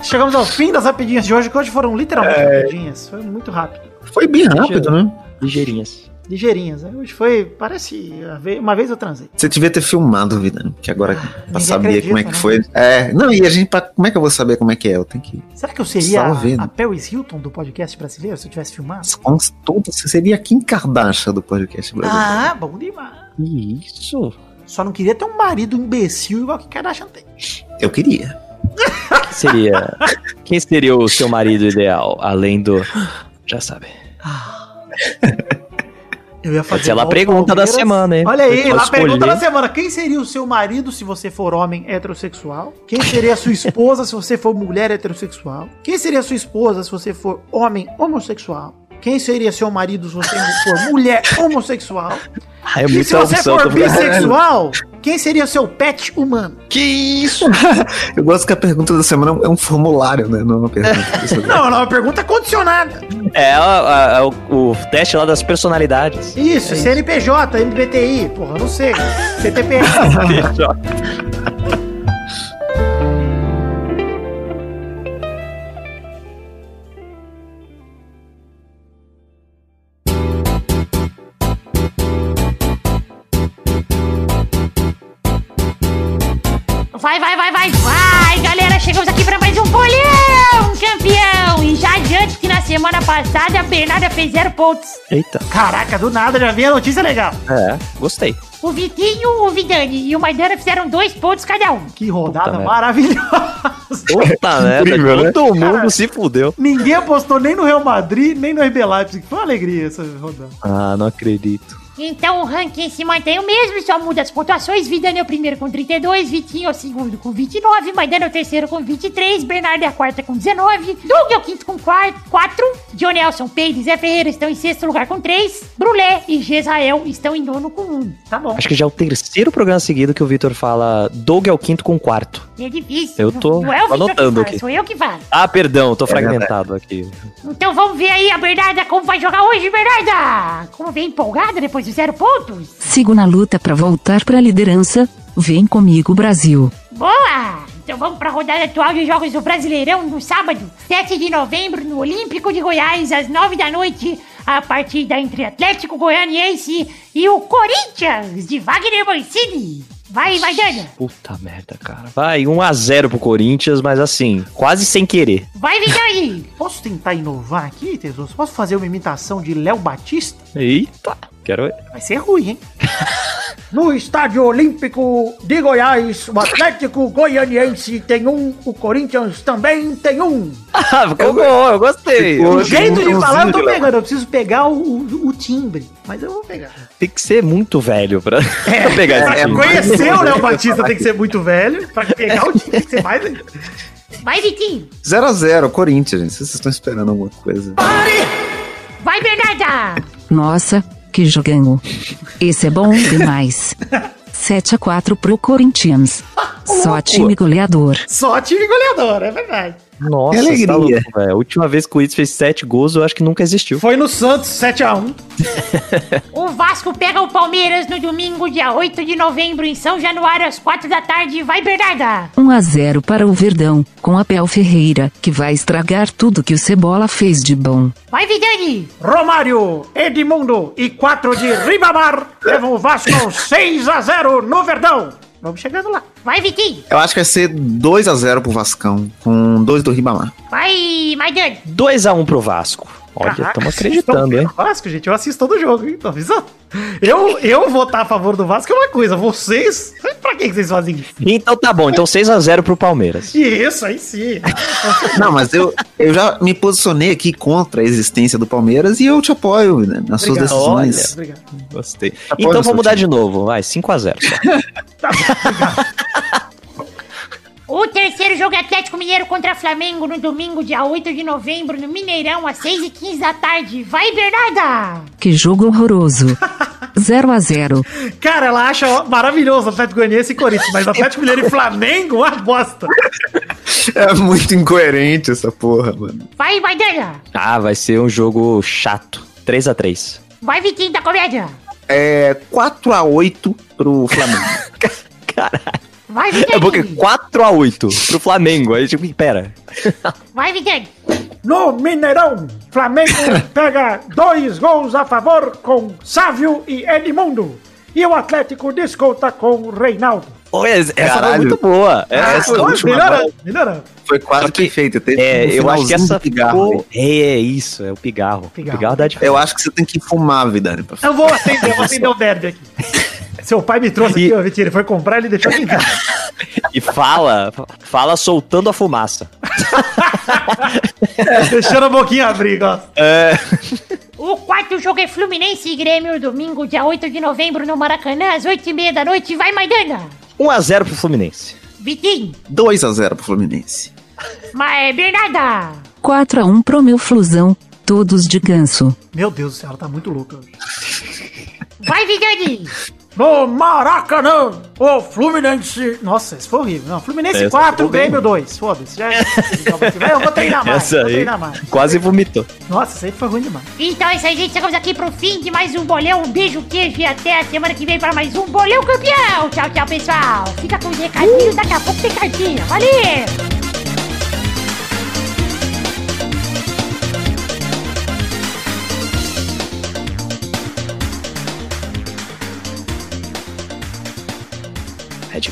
Chegamos ao fim das rapidinhas de hoje, que hoje foram literalmente rapidinhas. Foi muito rápido. Foi bem rápido, né? Ligeirinhas. Ligeirinhas. né? Hoje foi, parece, uma vez eu transei. Você devia ter filmado, vida, que agora pra ninguém saber acredita, como é que né? foi. É, não, e a gente, pra, como é que eu vou saber como é que é? Eu tenho que. Será que eu seria Só vendo. a, a Paris Hilton do podcast brasileiro se eu tivesse filmado? Com tudo, você seria a Kim Kardashian do podcast brasileiro. Ah, bom demais. Isso. Só não queria ter um marido imbecil igual que Kardashian tem. Eu queria. (laughs) Seria, quem seria o seu marido ideal, além do... Já sabe. (laughs) Eu ia fazer Essa é a igual o pergunta da Palmeiras. semana, hein? Olha aí, Pode lá a pergunta da semana. Quem seria o seu marido se você for homem heterossexual? Quem seria a sua esposa se você for mulher heterossexual? Quem seria a sua esposa se você for homem homossexual? Quem seria seu marido se você for mulher homossexual? Ah, é E se você opção. for bissexual, quem seria seu pet humano? Que isso? (laughs) Eu gosto que a pergunta da semana é um formulário, né? Não é uma pergunta. (laughs) Não, é uma pergunta condicionada. É a- a- a- o, o teste lá das personalidades. Isso, CNPJ, MBTI, porra, não sei. CTP. (laughs) Bernarda fez zero pontos. Eita. Caraca, do nada já vi a notícia legal. É, gostei. O Vitinho, o Vidani e o Maidana fizeram dois pontos cada um. Que rodada Puta maravilhosa. Puta (laughs) merda, Incrível, né? todo mundo se fudeu. Ninguém apostou nem no Real Madrid, nem no RB Leipzig. Foi uma alegria essa rodada. Ah, não acredito. Então o ranking se mantém o mesmo, só muda as pontuações. Vidani é o primeiro com 32, Vitinho é o segundo com 29, Maidana é o terceiro com 23, Bernardo é a quarta com 19, Doug é o quinto com 4, John Nelson, Peide e Zé Ferreira estão em sexto lugar com 3, Brulé e Gesael estão em nono com 1. Tá bom. Acho que já é o terceiro programa seguido que o Vitor fala Doug é o quinto com quarto. É difícil. Eu tô não é anotando aqui. Sou eu que falo. Ah, perdão, tô fragmentado aqui. Então vamos ver aí a Bernarda como vai jogar hoje, Bernarda! Como vem empolgada depois dos zero pontos? Sigo na luta pra voltar pra liderança. Vem comigo, Brasil. Boa! Então vamos para a rodada atual de jogos do Brasileirão no sábado, 7 de novembro, no Olímpico de Goiás, às 9 da noite. A partida entre Atlético Goianiense e o Corinthians de Wagner Mancini. Vai, vai, Dana. Puta merda, cara. Vai, 1x0 pro Corinthians, mas assim, quase sem querer. Vai, (laughs) Vidani. Posso tentar inovar aqui, Tesouro? Posso fazer uma imitação de Léo Batista? Eita, quero ver. Vai ser ruim, hein? (laughs) No Estádio Olímpico de Goiás, o Atlético Goianiense tem um, o Corinthians também tem um. Ah, ficou bom, eu gostei. Ficou- O jeito de falar eu tô pegando, eu preciso pegar o, o- o timbre, mas eu vou pegar. Tem que ser muito velho pra, (laughs) pra pegar Pra esse time. conhecer o Léo (laughs) Batista tem que ser muito velho, pra pegar o time tem que ser mais. Vai, Vitinho. 0x0, Corinthians, gente. Vocês estão esperando alguma coisa. Vai, Bernarda. Nossa, que jogão. Esse é bom demais. (laughs) 7 a 4 pro Corinthians. Só time goleador. Só time goleador, é verdade. Nossa, Que alegria. tá louco, velho. A última vez que o Corinthians fez 7 gols, eu acho que nunca existiu. Foi no Santos, 7x1. (laughs) O Vasco pega o Palmeiras no domingo, dia 8 de novembro, em São Januário, às 4 da tarde. Vai, Bernarda. 1 a 0 para o Verdão, com Abel Ferreira, que vai estragar tudo que o Cebola fez de bom. Vai, Vidani. Romário, Edmundo e 4 de Ribamar levam o Vasco 6x0 no Verdão. Vamos chegando lá. Vai, Vitinho. Eu acho que vai ser 2x0 pro Vascão, com dois do Ribamar. Vai, Maidana. 2x1 pro Vasco. Olha, estamos acreditando, hein? Vasco, gente, eu assisto todo jogo, hein? Tô avisando. Eu, eu votar a favor do Vasco é uma coisa, vocês. Pra que que vocês fazem isso? Então tá bom, então 6x0 pro Palmeiras. Isso, aí sim. (laughs) Não, mas eu, eu já me posicionei aqui contra a existência do Palmeiras e eu te apoio né, nas suas Obrigado. decisões. Obrigado. Gostei. Apoio Então no seu vou mudar time. de novo, vai, 5x0 (laughs) O terceiro jogo é Atlético Mineiro contra Flamengo no domingo, dia 8 de novembro, no Mineirão, às 6h15 da tarde. Vai, Bernarda! Que jogo horroroso. (laughs) 0 a 0 Cara, ela acha maravilhoso o Atlético Goianiense e Corinthians, mas Atlético Mineiro e Flamengo, uma bosta. É muito incoerente essa porra, mano. Vai, Maidana! Ah, vai ser um jogo chato. 3x3. Vai, Vitinho da Comédia! É 4x8 pro Flamengo. (laughs) Caralho. Vai, É porque Vidani! 4x8 pro Flamengo. Aí, tipo, pera. Vai, Vidani! No Mineirão, Flamengo (laughs) pega dois gols a favor com Sávio e Edmundo. E o Atlético desconta com Reinaldo. Olha, essa foi Caralho. muito boa. Ah, Essa foi foi última melhorando, melhorando. Foi quase perfeito. Teve É, um eu acho que essa pigarro ficou... aí. É, isso, é o pigarro. O Pigarro. pigarro dá diferença. Eu acho que você tem que fumar, Vidani. Eu vou acender, eu vou acender o derby aqui. (laughs) Seu pai me trouxe aqui, ó, Vitinho, ele foi comprar, ele deixou aqui em casa. (laughs) E fala, fala soltando a fumaça. (laughs) Deixando a boquinha abrir, ó. O quarto jogo é Fluminense e Grêmio, domingo, dia 8 de novembro, no Maracanã, às 8h30 da noite. Vai, Maidana! 1x0 pro Fluminense. Vitinho! 2x0 pro Fluminense. Mas, Bernarda! 4 a 1 pro meu Flusão. Todos de ganso. Meu Deus do céu, ela tá muito louca. Vai, Vidani! No Maracanã, o Fluminense... Nossa, esse foi horrível. Não, Fluminense Essa 4, ficou bem. Grêmio 2. Foda-se. Já... (laughs) Eu vou treinar mais, Essa vou aí treinar mais. quase vomitou. Nossa, isso aí foi ruim demais. Então é isso aí, gente. Chegamos aqui pro fim de mais um bolão. Um beijo, queijo e até a semana que vem para mais um bolão campeão. Tchau, tchau, pessoal. Fica com os recadinhos, daqui a pouco tem cartinha. Valeu!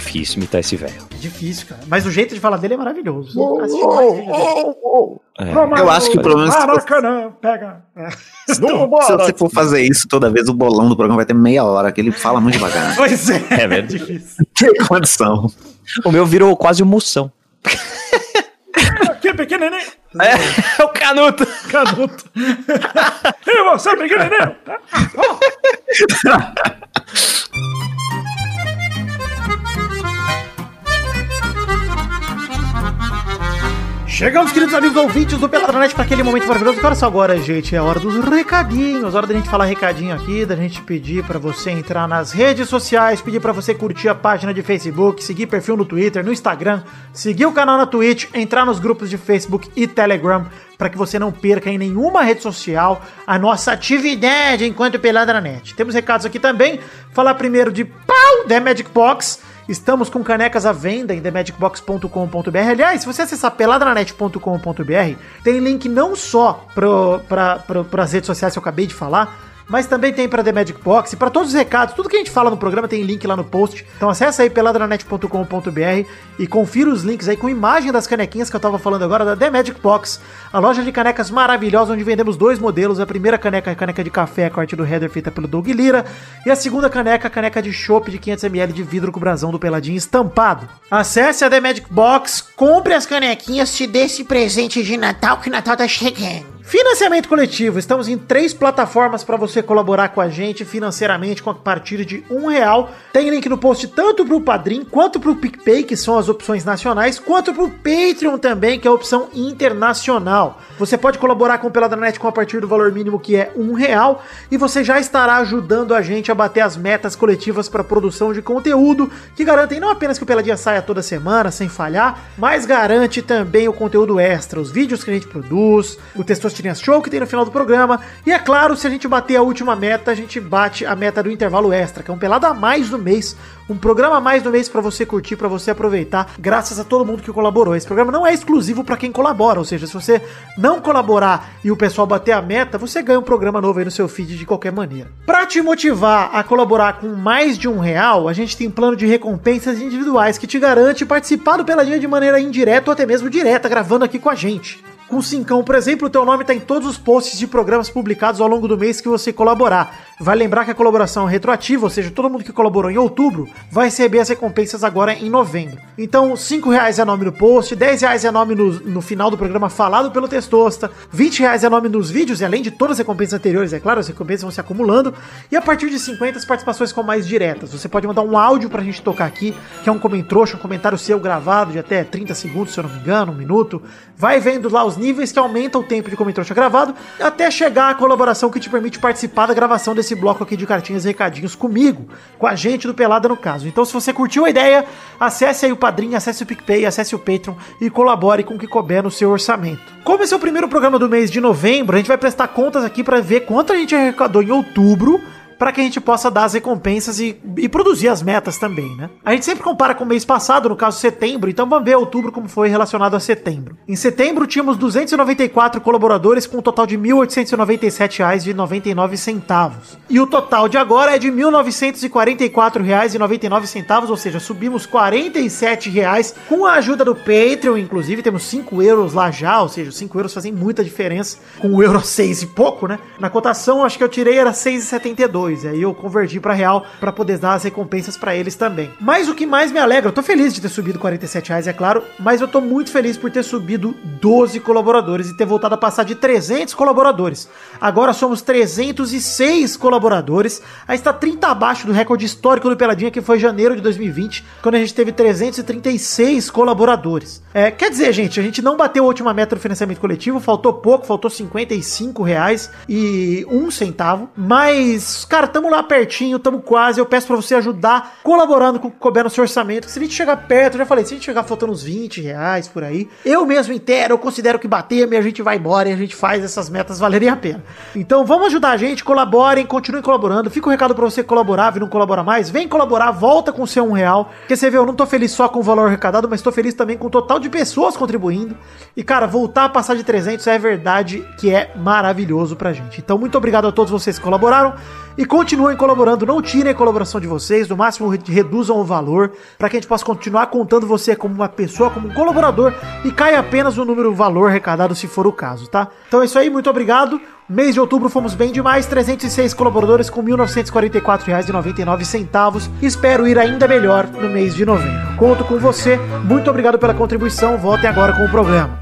Difícil imitar esse velho. É difícil, cara. Mas o jeito de falar dele é maravilhoso. Mais vídeo dele. É. Eu acho que o problema é Maracanã, pega. É. (laughs) Se você for fazer isso toda vez, o bolão do programa vai ter meia hora, que ele fala muito devagar. (laughs) Pois é, É é verdade. difícil. Tem condição. O meu virou quase um moção. Que pequenininho. É, (laughs) o canuto. Canuto. e você, pequenininho. Chegamos, queridos amigos ouvintes do Peladranet, para aquele momento maravilhoso. Olha só agora, gente, é a hora dos recadinhos. Hora da gente falar recadinho aqui, da gente pedir para você entrar nas redes sociais, pedir para você curtir a página de Facebook, seguir perfil no Twitter, no Instagram, seguir o canal na Twitch, entrar nos grupos de Facebook e Telegram, para que você não perca em nenhuma rede social a nossa atividade enquanto Peladranet. Temos recados aqui também. Falar primeiro de pau, The Magic Box. Estamos com canecas à venda em themagicbox.com.br. Aliás, se você acessar peladranet.com.br, tem link não só para as redes sociais que eu acabei de falar, mas também tem para The Magic Box e para todos os recados, tudo que a gente fala no programa tem link lá no post. Então acessa aí peladranet.com.br e confira os links aí com imagem das canequinhas que eu tava falando agora da The Magic Box, a loja de canecas maravilhosa onde vendemos dois modelos. A primeira caneca é caneca de café com a arte do header feita pelo Doug Lira e a segunda caneca, a caneca de chopp de 500ml de vidro com o brasão do Peladinho estampado. Acesse a The Magic Box, compre as canequinhas, te dê esse presente de Natal que Natal tá chegando. Financiamento coletivo. Estamos em três plataformas para você colaborar com a gente financeiramente com a partir de um real. Tem link no post tanto para o Padrim quanto para o PicPay, que são as opções nacionais, quanto para o Patreon também, que é a opção internacional. Você pode colaborar com o Peladranet com a partir do valor mínimo que é um real e você já estará ajudando a gente a bater as metas coletivas para produção de conteúdo que garantem não apenas que o Peladinha saia toda semana sem falhar, mas garante também o conteúdo extra, os vídeos que a gente produz, o texto tirinhas show que tem no final do programa. E é claro, se a gente bater a última meta, a gente bate a meta do intervalo extra, que é um pelado a mais do mês, um programa a mais do mês para você curtir, para você aproveitar, graças a todo mundo que colaborou. Esse programa não é exclusivo para quem colabora, ou seja, se você não colaborar e o pessoal bater a meta, você ganha um programa novo aí no seu feed de qualquer maneira. Para te motivar a colaborar com mais de um real, a gente tem plano de recompensas individuais que te garante participar do Peladinha de maneira indireta ou até mesmo direta, gravando aqui com a gente. Com cincão, por exemplo, o teu nome está em todos os posts de programas publicados ao longo do mês que você colaborar. Vai lembrar que a colaboração é retroativa, ou seja, todo mundo que colaborou em outubro vai receber as recompensas agora em novembro. Então, 5 reais é nome no post, 10 reais é nome no, no final do programa falado pelo Testosta, 20 reais é nome nos vídeos, e além de todas as recompensas anteriores, é claro, as recompensas vão se acumulando, e a partir de 50 as participações com mais diretas. Você pode mandar um áudio pra gente tocar aqui, que é um comentário, um comentário seu gravado de até 30 segundos, se eu não me engano, um minuto. Vai vendo lá os níveis que aumenta o tempo de comentário gravado, até chegar a colaboração que te permite participar da gravação desse bloco aqui de cartinhas e recadinhos comigo, com a gente do Pelada no caso. Então, se você curtiu a ideia, acesse aí o Padrinho, acesse o PicPay, acesse o Patreon e colabore com o que couber no seu orçamento. Como esse é o primeiro programa do mês de novembro, a gente vai prestar contas aqui para ver quanto a gente arrecadou em outubro para que a gente possa dar as recompensas e, e, produzir as metas também, né? A gente sempre compara com o mês passado, no caso setembro, então vamos ver outubro como foi relacionado a setembro. Em setembro tínhamos 294 colaboradores com um total de R$ 1.897,99. E o total de agora é de R$ 1.944,99, ou seja, subimos 47 reais com a ajuda do Patreon, inclusive temos 5 euros lá já, ou seja, 5 euros fazem muita diferença com o euro (laughs) 6 e pouco, né? Na cotação, acho que eu tirei era 6,72 2. E aí eu converti para real para poder dar as recompensas para eles também. Mas o que mais me alegra, eu tô feliz de ter subido 47 reais, é claro, mas eu tô muito feliz por ter subido 12 colaboradores e ter voltado a passar de 300 colaboradores. Agora somos 306 colaboradores, aí está 30 abaixo do recorde histórico do Peladinha, que foi janeiro de 2020, quando a gente teve 336 colaboradores. É, quer dizer, gente, a gente não bateu a última meta do financiamento coletivo, faltou pouco, faltou 55 reais e um centavo, mas, cara, tamo lá pertinho, tamo quase. Eu peço para você ajudar colaborando com couber no seu orçamento. Se a gente chegar perto, eu já falei, se a gente chegar faltando uns 20 reais por aí, eu mesmo inteiro, eu considero que bater, a gente vai embora e a gente faz essas metas valerem a pena. Então vamos ajudar a gente, colaborem, continuem colaborando. Fica o um recado para você colaborar, e não colabora mais, vem colaborar, volta com o seu um real. Porque você vê, eu não tô feliz só com o valor arrecadado, mas tô feliz também com o total de pessoas contribuindo. E cara, voltar a passar de 300 é verdade que é maravilhoso pra gente. Então muito obrigado a todos vocês que colaboraram. E continuem colaborando. Não tirem a colaboração de vocês, no máximo re- reduzam o valor para que a gente possa continuar contando você como uma pessoa, como um colaborador e caia apenas o número o valor arrecadado se for o caso, tá? Então é isso aí, muito obrigado. Mês de outubro fomos bem demais, 306 colaboradores com R$ 1.944,99. Espero ir ainda melhor no mês de novembro. Conto com você. Muito obrigado pela contribuição. Voltem agora com o programa.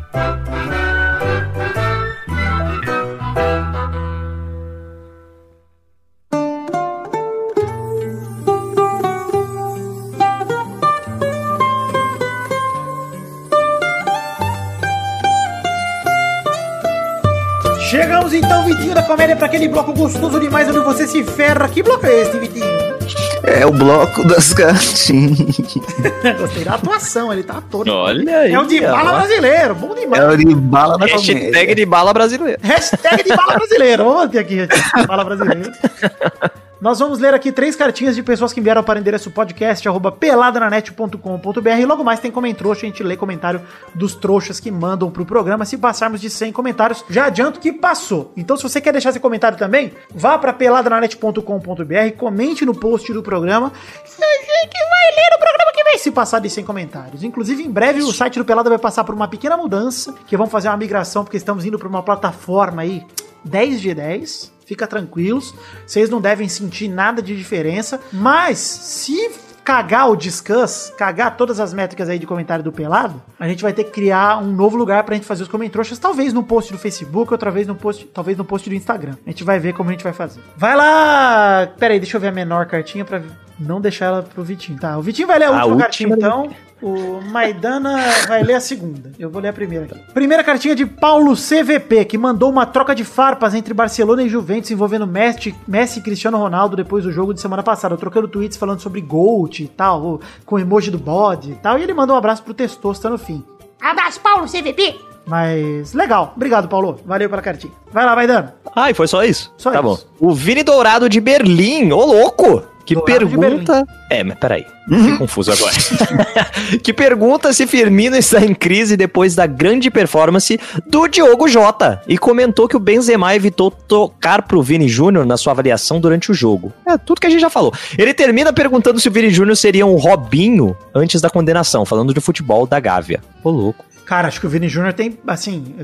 Chegamos então, Vitinho da Comédia, para aquele bloco gostoso demais onde você se ferra. Que bloco é esse, Vitinho? É o bloco das (laughs) cartinhas. Gostei da atuação, ele tá todo. Olha aí. É o de bala ó. brasileiro, bom demais. É o de bala da Hashtag comédia. de bala brasileira. Hashtag de bala brasileiro. Vamos manter aqui, bala brasileiro. (laughs) Nós vamos ler aqui três cartinhas de pessoas que enviaram para o endereço podcast arroba peladananet.com.br e logo mais tem comentrouxa, a gente lê comentário dos trouxas que mandam pro programa. Se passarmos de 100 comentários, já adianto que passou. Então se você quer deixar seu comentário também, vá para peladananet.com.br, comente no post do programa e gente vai ler no programa que vem se passar de 100 comentários. Inclusive em breve o site do Pelada vai passar por uma pequena mudança, que vamos fazer uma migração porque estamos indo para uma plataforma aí 10 de 10. Fica tranquilos, vocês não devem sentir nada de diferença, mas se cagar o Discuss, cagar todas as métricas aí de comentário do Pelado, a gente vai ter que criar um novo lugar pra gente fazer os comentroxas, talvez no post do Facebook, outra vez no post, talvez no post do Instagram. A gente vai ver como a gente vai fazer. Vai lá! Pera aí, deixa eu ver a menor cartinha pra não deixar ela pro Vitinho. Tá, o Vitinho vai ler a, A última cartinha então. O Maidana vai ler a segunda. Eu vou ler a primeira aqui. Primeira cartinha de Paulo CVP, que mandou uma troca de farpas entre Barcelona e Juventus envolvendo Messi, Messi e Cristiano Ronaldo depois do jogo de semana passada. Trocando tweets falando sobre Gold e tal, com emoji do bode e tal. E ele mandou um abraço pro Testosta no fim. Abraço, Paulo, CVP. Mas legal. Obrigado, Paulo. Valeu pela cartinha. Vai lá, Maidana. Ah, e foi só isso? Só tá isso. bom. O Vini Dourado de Berlim, ô louco! Que pergunta. É, mas peraí. Fiquei confuso agora. (laughs) que pergunta se Firmino está em crise depois da grande performance do Diogo Jota. E comentou que o Benzema evitou tocar pro Vini Júnior na sua avaliação durante o jogo. É, tudo que a gente já falou. Ele termina perguntando se o Vini Júnior seria um Robinho antes da condenação, falando de futebol da Gávea. Ô louco. Cara, acho que o Vini Júnior tem, assim.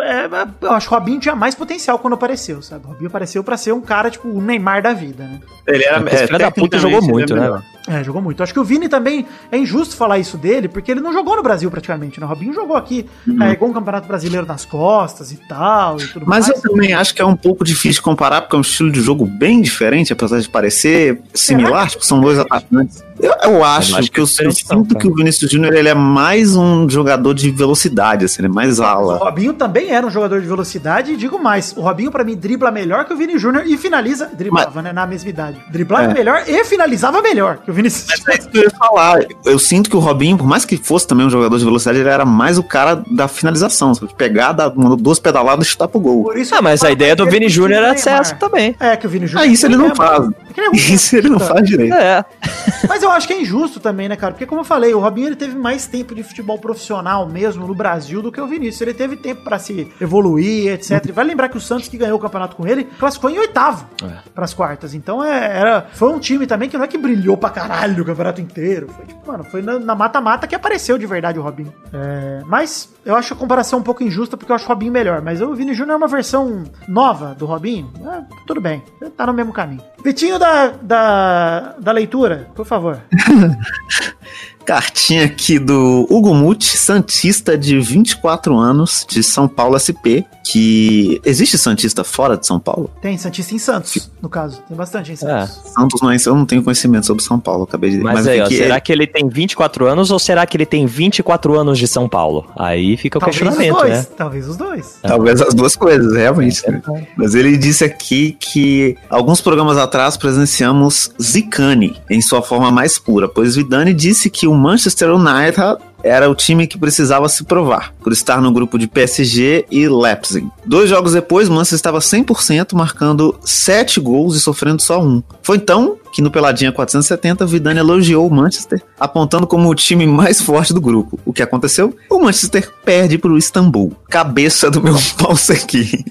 É, é, eu acho que o Robinho tinha mais potencial quando apareceu, sabe? O Robinho apareceu pra ser um cara, tipo, o Neymar da vida, né? Ele era, Esse filho da puta jogou muito, né? É, jogou muito. Acho que o Vini também é injusto falar isso dele, porque ele não jogou no Brasil praticamente, né? O Robinho jogou aqui, carregou um campeonato brasileiro nas costas e tal, e tudo Mas mais. eu também acho que é um pouco difícil comparar, porque é um estilo de jogo bem diferente, apesar de parecer similar, tipo, são dois atacantes. Eu, eu acho, acho que é eu, eu sinto cara. que o Vinícius Júnior ele é mais um jogador de velocidade, assim, ele é mais O ala. Robinho também era um jogador de velocidade, e digo mais, o Robinho pra mim dribla melhor que o Vini Júnior e finaliza, driblava, né, na mesma idade. Driblava É. melhor e finalizava melhor que o Vinicius. É isso que eu ia falar. Eu sinto que o Robinho, por mais que fosse também um jogador de velocidade, ele era mais o cara da finalização, sabe? Pegar, dar duas pedaladas e chutar pro gol. Por isso Ah, mas a ideia do Vini Júnior era ser essa também. É, que o Vini Júnior. Ah, (laughs) isso ele não faz. Isso ele não faz direito. É. (laughs) Mas eu acho que é injusto também, né, cara? Porque, como eu falei, o Robinho ele teve mais tempo de futebol profissional mesmo no Brasil do que o Vinícius. Ele teve tempo pra se evoluir, etc. E vai lembrar que o Santos, que ganhou o campeonato com ele, classificou em oitavo É. pras quartas. Então, é, era, foi um time também que não é que brilhou pra caralho o campeonato inteiro. Foi, tipo, mano, foi na mata-mata que apareceu de verdade o Robinho. É, mas eu acho a comparação um pouco injusta porque eu acho o Robinho melhor. Mas o Vini Júnior é uma versão nova do Robinho. É, tudo bem, tá no mesmo caminho. Vitinho da, da, da leitura, por favor. (laughs) Cartinha aqui do Hugo Muti, Santista de 24 anos, de São Paulo SP, que existe Santista fora de São Paulo? Tem Santista em Santos, no caso. Tem bastante em Santos. Santos não é, eu não tenho conhecimento sobre São Paulo, acabei de Mas, aí, eu ó, que será é- que ele tem 24 anos ou será que ele tem 24 anos de São Paulo? Aí fica o Talvez os questionamento, dois. né? Talvez os dois. Talvez as duas coisas, realmente. né? Mas ele disse aqui que alguns programas atrás presenciamos Zicane em sua forma mais pura, pois Vidani disse que o Manchester United era o time que precisava se provar, por estar no grupo de PSG e Leipzig. Dois jogos depois, Manchester estava 100%, marcando 7 gols e sofrendo só um. Foi então que no Peladinha 470, Vidani elogiou o Manchester, apontando como o time mais forte do grupo. O que aconteceu? O Manchester perde para o Istambul. Cabeça do meu pau aqui.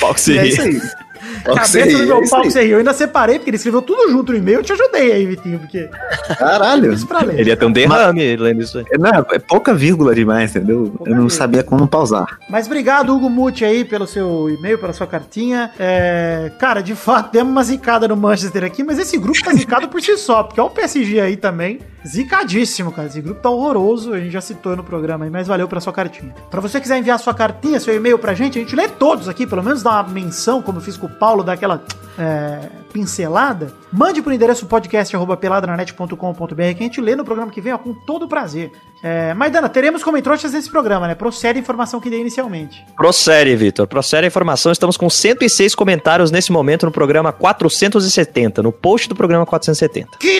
Pau é isso aí. Cabeça do meu é pau que você riu. Eu ainda separei, porque ele escreveu tudo junto no e-mail. Eu te ajudei aí, Vitinho, porque. Caralho. Ele ia ter um derrame lendo isso aí. É, Não, é pouca vírgula demais, entendeu? Pouca Eu não vírgula. sabia como pausar. Mas obrigado, Hugo Muti, aí, pelo seu e-mail, pela sua cartinha. É, cara, de fato, demos uma zicada no Manchester aqui, mas esse grupo tá zicado por si só, porque olha o PSG aí também. Zicadíssimo, cara. Esse grupo tá horroroso. A gente já citou no programa aí, mas valeu pela sua cartinha. Pra você quiser enviar sua cartinha, seu e-mail pra gente, a gente lê todos aqui, pelo menos dá uma menção, como eu fiz com o Paulo, daquela é, pincelada. Mande pro endereço podcast.peladranet.com.br que a gente lê no programa que vem ó, com todo prazer. É, Maidana, teremos comentroxas nesse programa, né? Procede a informação que dei inicialmente. Procede, Vitor. Procede a informação. Estamos com 106 comentários nesse momento no programa 470, no post do programa 470. Que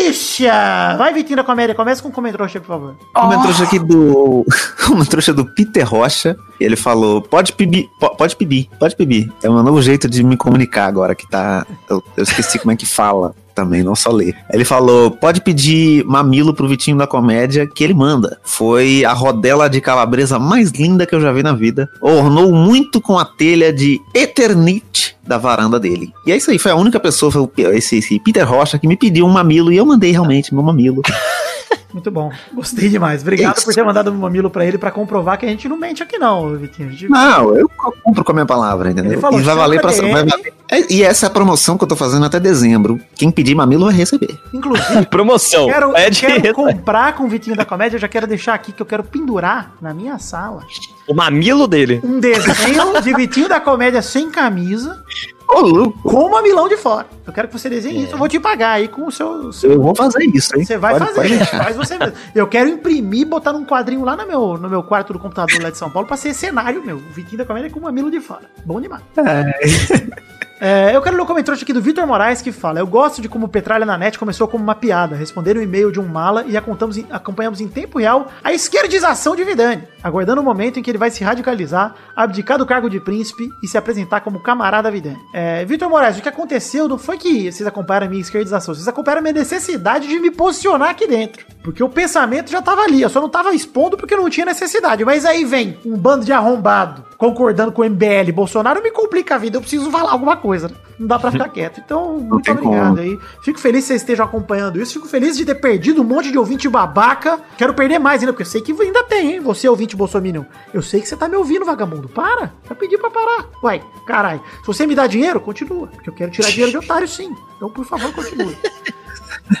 delícia! Vai, Vitinho da Comédia, começa com um comentroxa, por favor. Uma trouxa aqui do. (laughs) Uma trouxa do Peter Rocha. Ele falou: pode pedir, po- pode pedir, pode pedir. É um novo jeito de me comunicar agora que tá. Eu, eu esqueci como é que fala também, não só ler. Ele falou: pode pedir mamilo pro Vitinho da Comédia que ele manda. Foi a rodela de calabresa mais linda que eu já vi na vida. Ornou muito com a telha de Eternite da varanda dele. E é isso aí, foi a única pessoa, foi esse, esse Peter Rocha, que me pediu um mamilo e eu mandei realmente meu mamilo. (laughs) Muito bom. Gostei demais. Obrigado Isso. por ter mandado um mamilo pra ele pra comprovar que a gente não mente aqui, não, Vitinho. Não, eu cumpro com a minha palavra, entendeu? Ele falou, e vai valer pra. vai valer- É, E essa é a promoção que eu tô fazendo até dezembro. Quem pedir mamilo vai receber. Inclusive, (laughs) Promoção. quero, Pede quero comprar com o Vitinho da Comédia. Eu já quero deixar aqui que eu quero pendurar na minha sala o mamilo dele. um desenho de Vitinho da Comédia sem camisa Ô, louco! com o mamilão de fora. Eu quero que você desenhe isso. Eu vou te pagar aí com o seu. seu- Eu vou fazer isso, hein? Você vai Pode- fazer, pode faz você mesmo. Eu quero imprimir, botar num quadrinho lá no meu, no meu quarto do computador lá de São Paulo pra ser cenário meu. O Vitinho da Comédia com o mamilo de fora. Bom demais. É, eu quero ler o comentário aqui do Vitor Moraes que fala: Eu gosto de como o Petralha na net começou como uma piada, responder o e-mail de um mala e em- acompanhamos em tempo real a esquerdização de Vidani, aguardando o momento em que ele vai se radicalizar, abdicar do cargo de príncipe e se apresentar como camarada Vidani. É, Vitor Moraes, o que aconteceu não foi que vocês acompanharam a minha esquerdização, vocês acompanharam a minha necessidade de me posicionar aqui dentro. Porque o pensamento já tava ali, eu só não tava expondo porque não tinha necessidade. Mas aí vem um bando de arrombado concordando com o MBL Bolsonaro, me complica a vida, eu preciso falar alguma coisa, né? Não dá pra ficar (laughs) quieto. Então, muito obrigado como. aí. Fico feliz que vocês estejam acompanhando isso. Fico feliz de ter perdido um monte de ouvinte babaca. Quero perder mais ainda, porque eu sei que ainda tem, hein? Você, ouvinte Bolsominion. Eu sei que você tá me ouvindo, vagabundo. Para. Já pedi pra parar. Uai, caralho. Se você me dá dinheiro, continua. Porque eu quero tirar dinheiro de otário, sim. Então, por favor, continue. (laughs)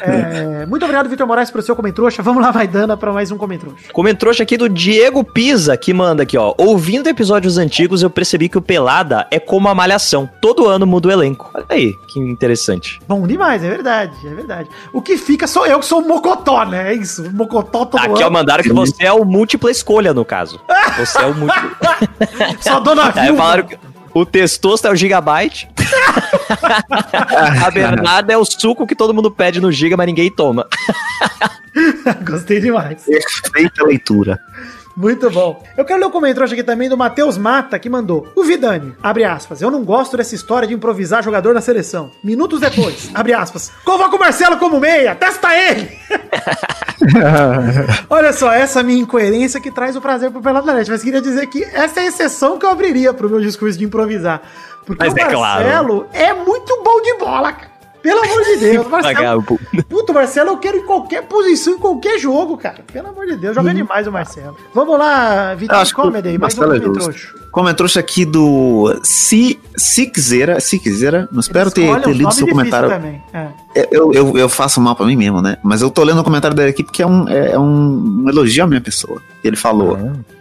É, muito obrigado, Vitor Moraes, pelo seu comentrouxa. Vamos lá, Maidana, pra mais um comentrouxa. Comentrouxa aqui do Diego Pisa, que manda aqui, ó. Ouvindo episódios antigos, eu percebi que o Pelada é como a Malhação. Todo ano muda o elenco. Olha aí, que interessante. Bom demais, é verdade, é verdade. O que fica sou eu que sou o Mocotó, né? É isso, Mocotó todo Aqui, ó, ano. mandaram que você é o múltipla escolha, no caso. Você é o múltiplo. (laughs) Só dona Aí (laughs) Vilma. falaram que o Testosta é o Gigabyte. (laughs) a Bernarda é o suco que todo mundo pede no Giga, mas ninguém toma. (laughs) Gostei demais. Perfeita leitura. Muito bom. Eu quero ler o comentário aqui também do Matheus Mata, que mandou. O Vidani, abre aspas, eu não gosto dessa história de improvisar jogador na seleção. Minutos depois, abre aspas, convoca o Marcelo como meia, testa ele! (laughs) Olha só, essa minha incoerência que traz o prazer pro Pelado da Net. Mas queria dizer que essa é a exceção que eu abriria pro meu discurso de improvisar. Porque Mas o é claro. Marcelo é muito bom de bola, cara. Pelo amor de Deus, (laughs) Marcelo. Puta, Marcelo eu quero em qualquer posição, em qualquer jogo, cara. Pelo amor de Deus, joga demais o Marcelo. Vamos lá, que Comedy, mais um Marcelo é comentrouxo. Comentrouxa aqui do Si, Sixera, Sixera, não espero ter, ter lido seu comentário. É. É, Eu, eu, eu faço mal pra mim mesmo, né? Mas eu tô lendo o comentário dele aqui porque é um, é um, um elogio à minha pessoa. Ele falou: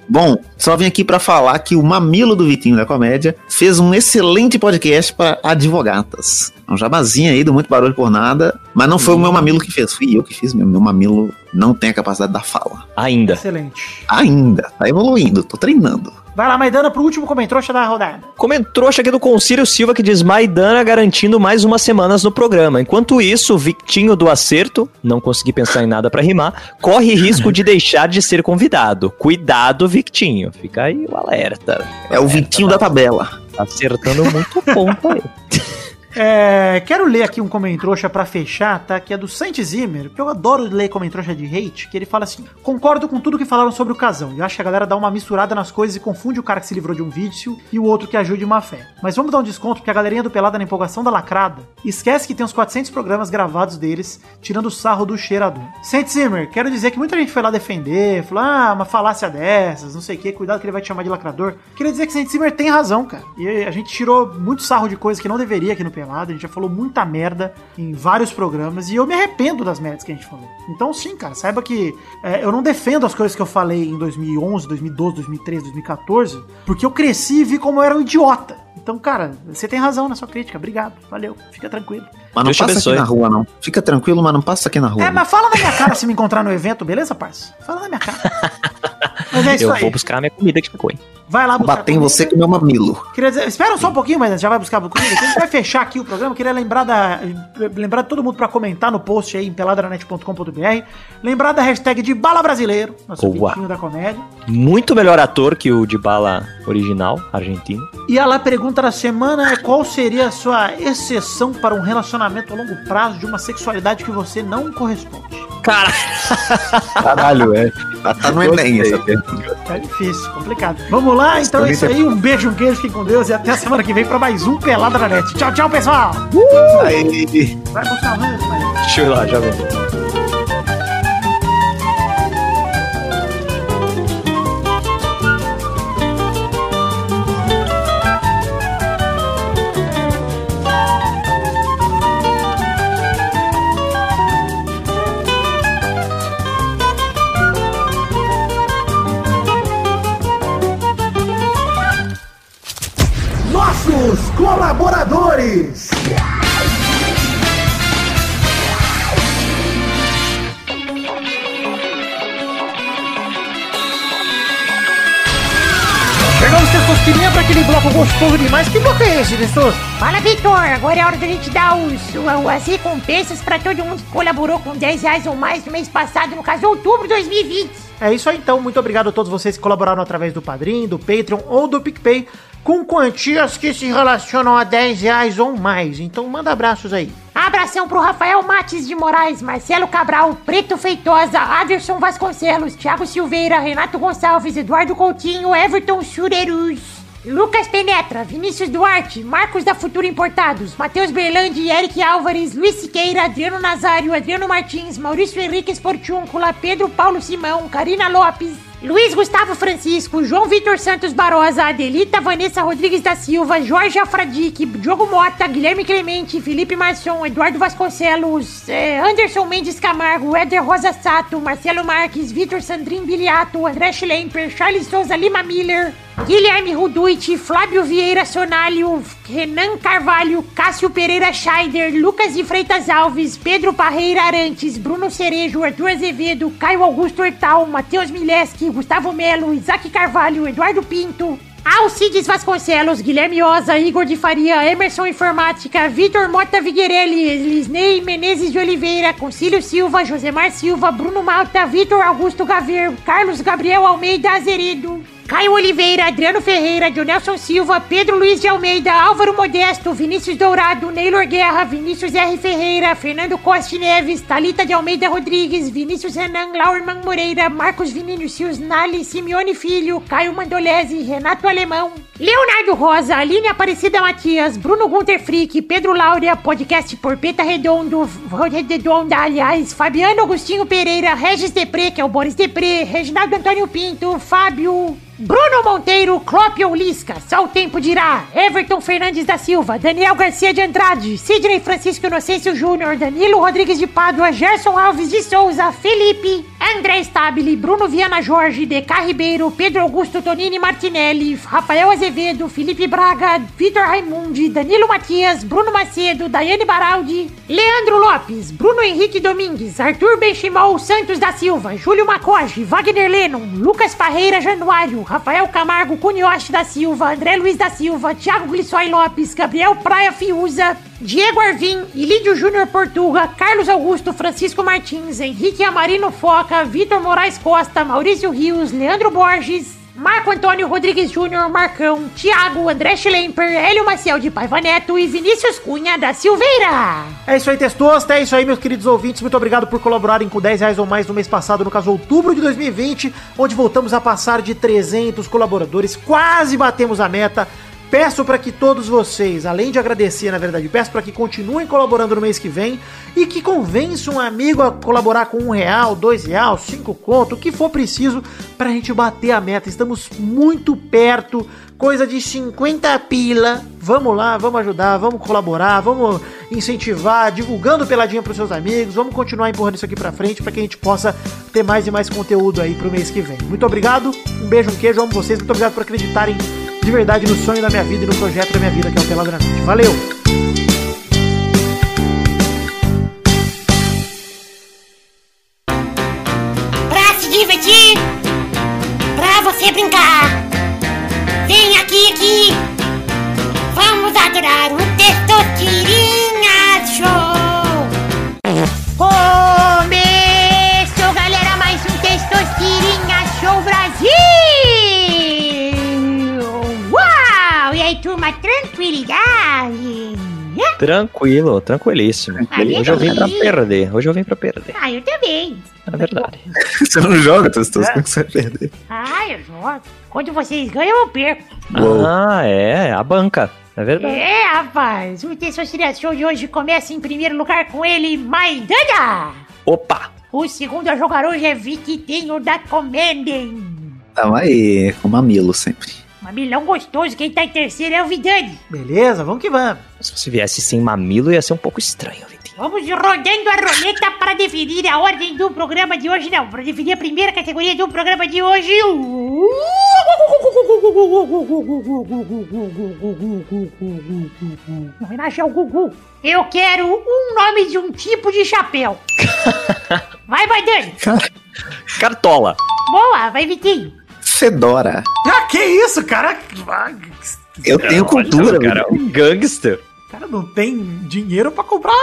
Bom, só vim aqui pra falar que o mamilo do Vitinho da Comédia fez um excelente podcast para advogatas. É um jabazinho aí, do muito barulho por nada, mas não foi o meu mamilo que fez, fui eu que fiz mesmo. Meu mamilo não tem a capacidade da fala. Ainda. Excelente. Ainda, tá evoluindo, tô treinando. Vai lá, Maidana, pro último comentrouxa da rodada. Comentrouxa aqui do Concílio Silva que diz Maidana garantindo mais umas semanas no programa. Enquanto isso, o Victinho do Acerto, não consegui pensar em nada pra rimar, corre risco de deixar de ser convidado. Cuidado, Victinho. Fica aí o alerta. É o Vitinho da tabela. Tá acertando muito ponto aí. (laughs) É, quero ler aqui um comentrouxa pra fechar, tá? Que é do Saint Zimmer, que eu adoro ler comentrouxa de hate, que ele fala assim: concordo com tudo que falaram sobre o casão. E acho que a galera dá uma misturada nas coisas e confunde o cara que se livrou de um vício e o outro que ajude de má fé. Mas vamos dar um desconto, porque a galerinha do Pelada na empolgação da lacrada esquece que tem uns 400 programas gravados deles, tirando o sarro do cheirador. Saint Zimmer, quero dizer que muita gente foi lá defender, falou, ah, uma falácia dessas, não sei o que, cuidado que ele vai te chamar de lacrador. Queria dizer que Saint Zimmer tem razão, cara. E a gente tirou muito sarro de coisa que não deveria aqui no Pelada, a gente já falou muita merda em vários programas e eu me arrependo das merdas que a gente falou. Então, sim, cara, saiba que é, eu não defendo as coisas que eu falei em 2011, 2012, 2013, 2014, porque eu cresci e vi como eu era um idiota. Então, cara, você tem razão na sua crítica. Obrigado. Valeu. Fica tranquilo. Mas não Deus passa aqui na rua, não. Fica tranquilo, mas não passa aqui na rua. É, não. mas fala na minha cara se me encontrar no evento, beleza, parça? Fala na minha cara. (laughs) Mas é isso Eu aí. vou buscar a minha comida que ficou, hein? Vai lá Vou bater em você com meu mamilo. Queria dizer, espera só um pouquinho, mas já vai buscar comida. A gente vai fechar aqui o programa. Queria lembrar da lembrar de todo mundo pra comentar no post aí em peladranet.com.br. Lembrar da hashtag de Bala Brasileiro, nosso Boa. Da comédia. Muito melhor ator que o de bala original, argentino. E a lá pergunta da semana é qual seria a sua exceção para um relacionamento a longo prazo de uma sexualidade que você não corresponde? Cara. Caralho, é. Tá, tá no Enem essa pergunta. É difícil, complicado. Vamos lá, então é isso aí. Um beijo, um queijo, fiquem com Deus e até a semana que vem para mais um Pelada na Net. Tchau, tchau, pessoal! Aí. Vai buscar o rango, mas... Deixa eu ir lá, já vem. Colaboradores! Testosterinha, para aquele bloco gostoso demais. Que bloco é esse, Testosto? Fala, Vitor. Agora é hora da gente dar os, as recompensas pra todo mundo que colaborou com 10 reais ou mais no mês passado, no caso, outubro de 2020. É isso aí, então. Muito obrigado a todos vocês que colaboraram através do Padrim, do Patreon ou do PicPay com quantias que se relacionam a 10 reais ou mais. Então manda abraços aí. Abração pro Rafael Mates de Moraes, Marcelo Cabral, Preto Feitosa, Aderson Vasconcelos, Thiago Silveira, Renato Gonçalves, Eduardo Coutinho, Everton Churerus, Lucas Penetra, Vinícius Duarte, Marcos da Futura Importados, Matheus Berlandi, Eric Álvares, Luiz Siqueira, Adriano Nazário, Adriano Martins, Maurício Henrique Esportiúncula, Pedro Paulo Simão, Karina Lopes, Luiz Gustavo Francisco, João Vitor Santos Barosa, Adelita Vanessa Rodrigues da Silva, Jorge Afradique, Diogo Mota, Guilherme Clemente, Felipe Marçom, Eduardo Vasconcelos, eh, Anderson Mendes Camargo, Éder Rosa Sato, Marcelo Marques, Vitor Sandrin Biliato, André Schlemper, Charles Souza Lima Miller, Guilherme Ruduit, Flávio Vieira Sonalho, Renan Carvalho, Cássio Pereira Scheider, Lucas de Freitas Alves, Pedro Parreira Arantes, Bruno Cerejo, Arthur Azevedo, Caio Augusto Hortal, Matheus Mileski, Gustavo Melo, Isaac Carvalho, Eduardo Pinto, Alcides Vasconcelos, Guilherme Oza, Igor de Faria, Emerson Informática, Vitor Mota Viguerelli, Lisney Menezes de Oliveira, Concílio Silva, Josemar Silva, Bruno Malta, Vitor Augusto Gaver, Carlos Gabriel Almeida Azeredo, Caio Oliveira, Adriano Ferreira, Jonelson Silva, Pedro Luiz de Almeida, Álvaro Modesto, Vinícius Dourado, Neylor Guerra, Vinícius R. Ferreira, Fernando Costa Neves, Talita de Almeida Rodrigues, Vinícius Renan, Laurman Moreira, Marcos Vinícius Nali, Simeone Filho, Caio Mandolese, Renato Alemão, Leonardo Rosa, Aline Aparecida Matias, Bruno Gunter Frick, Pedro Laura, podcast Porpeta Redondo, Redonda, aliás, Fabiano Agostinho Pereira, Regis Depré, que é o Boris Depré, Reginaldo Antônio Pinto, Fábio, Bruno Monteiro, Clópio Lisca, só o tempo dirá, Everton Fernandes da Silva, Daniel Garcia de Andrade, Sidney Francisco Inocêncio Júnior, Danilo Rodrigues de Pádua, Gerson Alves de Souza, Felipe, André Stabile, Bruno Viana Jorge, DK Ribeiro, Pedro Augusto Tonini Martinelli, Rafael Azevedo, Felipe Braga, Vitor Raimundi, Danilo Matias, Bruno Macedo, Daiane Baraldi, Leandro Lopes, Bruno Henrique Domingues, Arthur Benchimol Santos da Silva, Júlio Macoge, Wagner Lennon, Lucas Parreira Januário, Rafael Camargo Cunioche da Silva, André Luiz da Silva, Thiago Glissói Lopes, Gabriel Praia Fiuza, Diego Arvim, Ilídio Júnior Portuga, Carlos Augusto Francisco Martins, Henrique Amarino Foca, Vitor Moraes Costa, Maurício Rios, Leandro Borges, Marco Antônio Rodrigues Júnior, Marcão, Thiago, André Schlemper, Hélio Maciel de Paiva Neto e Vinícius Cunha da Silveira. É isso aí, Testosta. É isso aí, meus queridos ouvintes. Muito obrigado por colaborarem com 10 reais ou mais no mês passado, no caso, outubro de 2020, onde voltamos a passar de 300 colaboradores. Quase batemos a meta. Peço para que todos vocês, além de agradecer, na verdade, peço para que continuem colaborando no mês que vem e que convençam um amigo a colaborar com um real, dois real, cinco conto, o que for preciso para a gente bater a meta. Estamos muito perto, coisa de 50 pila. Vamos lá, vamos ajudar, vamos colaborar, vamos incentivar, divulgando peladinha para seus amigos. Vamos continuar empurrando isso aqui para frente para que a gente possa ter mais e mais conteúdo aí pro mês que vem. Muito obrigado, um beijo, um queijo, amo vocês, muito obrigado por acreditarem de verdade no sonho da minha vida e no projeto da minha vida, que é o Noite. Valeu! Divertir, pra você brincar. Vem aqui, aqui. Vamos adorar o Testosterinha Tranquilo, tranquilíssimo. Aí, Hoje eu vim pra perder. Hoje eu vim pra perder. Ah, eu também. É verdade. (laughs) Você não joga, Testoso, como é que você vai perder? Ah, eu jogo. Quando vocês ganham, eu perco. Uou. Ah, é. A banca. É verdade. É, rapaz, o Testosterona Show de hoje começa em primeiro lugar com ele, Maidana. Opa! O segundo a jogar hoje é Viquitinho da Comendem. Tamo aí, com mamilo sempre. Mamilão gostoso, quem tá em terceiro é o Vidani. Beleza, vamos que vamos. Se você viesse sem mamilo, ia ser um pouco estranho, Vitinho. Vamos rodando a roleta para definir a ordem do programa de hoje, não, para definir a primeira categoria do programa de hoje. Homenagem ao Gugu. Eu quero um nome de um tipo de chapéu. (laughs) Vai, vai, Dani. Cartola. Boa, vai, Vitinho. Fedora. Ah, que isso, cara? Ah, Eu tenho cultura, Olha, cara. Um gangster. cara não tem dinheiro pra comprar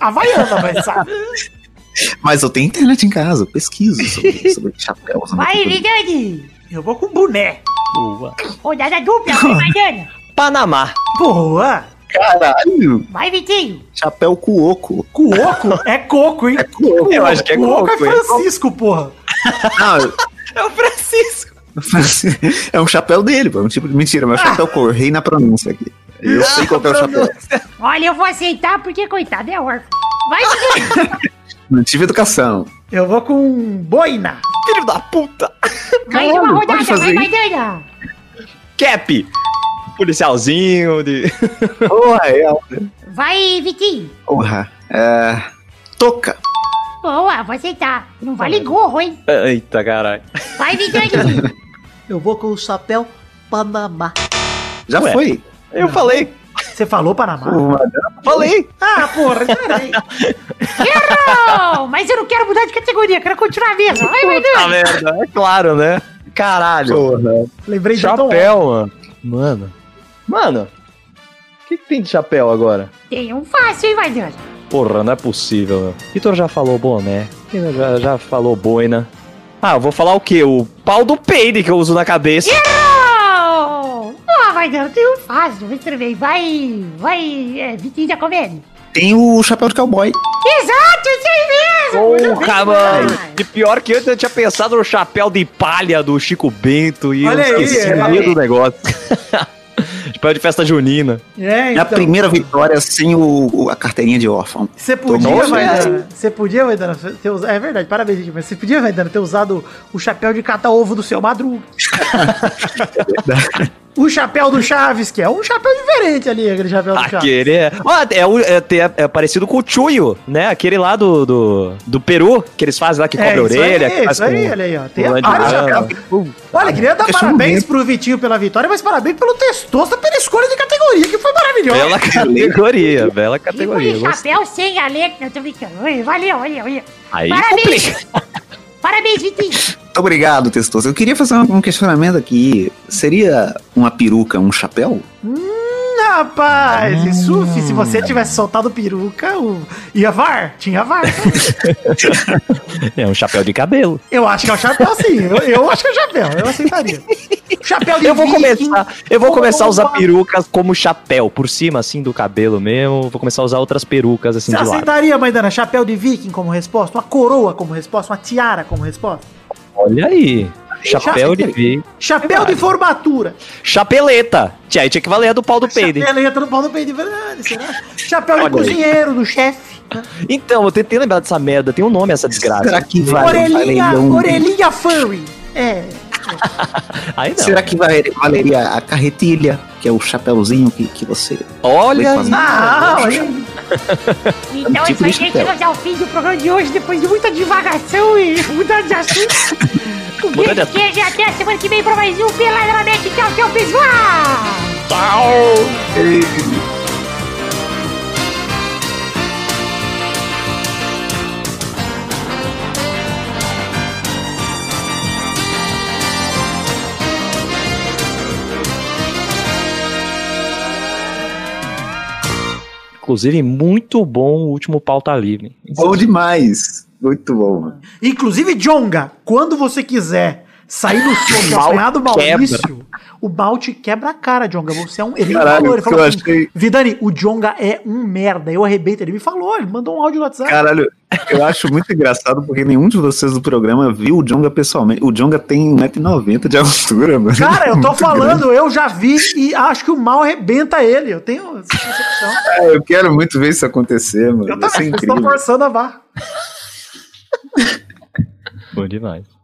Havaiana, mas sabe? (laughs) Mas eu tenho internet em casa, eu pesquiso sobre, sobre chapéus. Vai, Vidani. Eu vou com boné. Boa. Rodada dupla, vai, (laughs) Maidana. Panamá. Boa! Caralho! Vai, Vitinho. Chapéu cuoco. Cuoco (laughs) é coco, hein? cuoco. Eu acho que é Cuoco é coco? Francisco, porra. Não, É o Francisco. (laughs) é um chapéu dele, pô. É um tipo de mentira, mas chapéu cor, rei na pronúncia aqui. Eu sei qual que é o chapéu. Olha, eu vou aceitar porque, coitado, é órfão. Vai, Vidani. (laughs) Não tive educação. Eu vou com boina. Filho da puta. Mais uma rodada, vai, isso? Maidana. Cap. Policialzinho de... (laughs) Porra, é. Vai, Vitinho. Porra. É. Toca. Boa, vou aceitar. Não vale gorro, hein? Eita, caralho. Vai, Vidani. Eu vou com o chapéu Panamá. Já Ué. foi. Eu falei. Você falou Panamá? Falei. Ah, porra, peraí. Errou! Mas eu não quero mudar de categoria, quero continuar a mesma. Vai, Puta merda. É claro, né? Caralho. porra. Lembrei de Tom Chapéu, mano. Mano. Mano. O que, que tem de chapéu agora? Tem um fácil, hein, Maidana? Porra, não é possível, meu. Vitor já falou boné. Vitor Já, já falou boina. Ah, eu vou falar o quê? O pau do peide que eu uso na cabeça. Errou! Ah, Maidana, tem um fácil. Mas tudo bem. Vai, vai, é, Vitinho da Comédia. Tem o chapéu de cowboy. Exato, isso aí mesmo! Porra, mano. De pior que antes eu tinha pensado no chapéu de palha do Chico Bento e Olha eu aí, esqueci é. no meio do negócio. (laughs) chapéu de festa junina. É, É a então. primeira vitória sem o, o- a carteirinha de órfão. Você podia, Nossa, Maidana, você podia, Maidana, ter usado, é verdade, parabéns, gente, mas você podia, Maidana, ter usado o chapéu de cata-ovo do seu Madruga. (laughs) o chapéu do Chaves, que é um chapéu diferente ali, aquele chapéu do Chaves. Aquele é. Ó, é, o- é, é- é parecido com o Chuyo, né? Aquele lá do, do, do Peru, que eles fazem lá que cobre a É, isso orelha. aí, faz isso aí, olha aí, ó. Tem vários chapéus. Olha, queria dar parabéns pro Vitinho pela vitória, mas parabéns pelo Pela escolha de categoria, que foi maravilhosa. Bela categoria, bela Tipo categoria. gostei. chapéu sem a letra. Não, tô brincando. Valeu, valeu, valeu. Aí Parabéns. Parabéns, Vitinho. Muito obrigado, Testoso. Eu queria fazer um um questionamento aqui. Seria uma peruca um chapéu? Rapaz! E Suf, se você tivesse soltado peruca, o... ia VAR? Tinha VAR. (laughs) É um chapéu de cabelo. Eu acho que é o chapéu, sim. Eu, eu acho que é o chapéu, eu aceitaria. Chapéu de Eu vou viking, começar, eu vou começar a usar uma- perucas como chapéu, por cima assim do cabelo mesmo. Vou começar a usar outras perucas assim Você aceitaria, Maidana, chapéu de viking como resposta? Uma coroa como resposta? Uma tiara como resposta? Olha aí. Chapéu de vi. Chapéu de formatura. Chapeleta. Tia, aí tinha que valer a do pau do peido. hein? Chapeleta no pau do peito, de verdade, será? Chapéu de aí. cozinheiro, do chefe. né? Então, eu tentei lembrar dessa merda. Tem um nome essa desgraça. Será que vai, Orelhinha, orelhinha furry. É. (laughs) Aí não. Será que vai, valeria a carretilha, que é o chapéuzinho que, que você. Olha aí. Ah, olha aí. Então é tipo isso aí. Chegamos ao fim do programa de hoje, depois de muita divagação e mudança de assunto. (laughs) Um beijo, queijo e até a semana que vem pra mais um Peladronete. Tchau, tchau, pessoal! Inclusive, muito bom o último pauta livre. Bom demais. Muito bom, mano. Inclusive, Jonga, quando você quiser sair no som Mal apanhar do quebra. Maurício, o Malte quebra a cara, Jonga. Você é um. Ele me Caralho, falou, ele falou assim, achei- Vidani, o Jonga é um merda. Eu arrebento. Ele me falou, ele mandou um áudio no WhatsApp. Caralho, eu acho muito engraçado porque nenhum de vocês do programa viu o Jonga pessoalmente. O Jonga tem 1,90m de altura, mano. Cara, eu tô Muito falando, eu já vi e acho que o mal arrebenta ele. Eu tenho essa percepção. grande. É, eu quero muito ver isso acontecer, mano. Eu também, eu estou incrível. forçando a barra. Bom demais.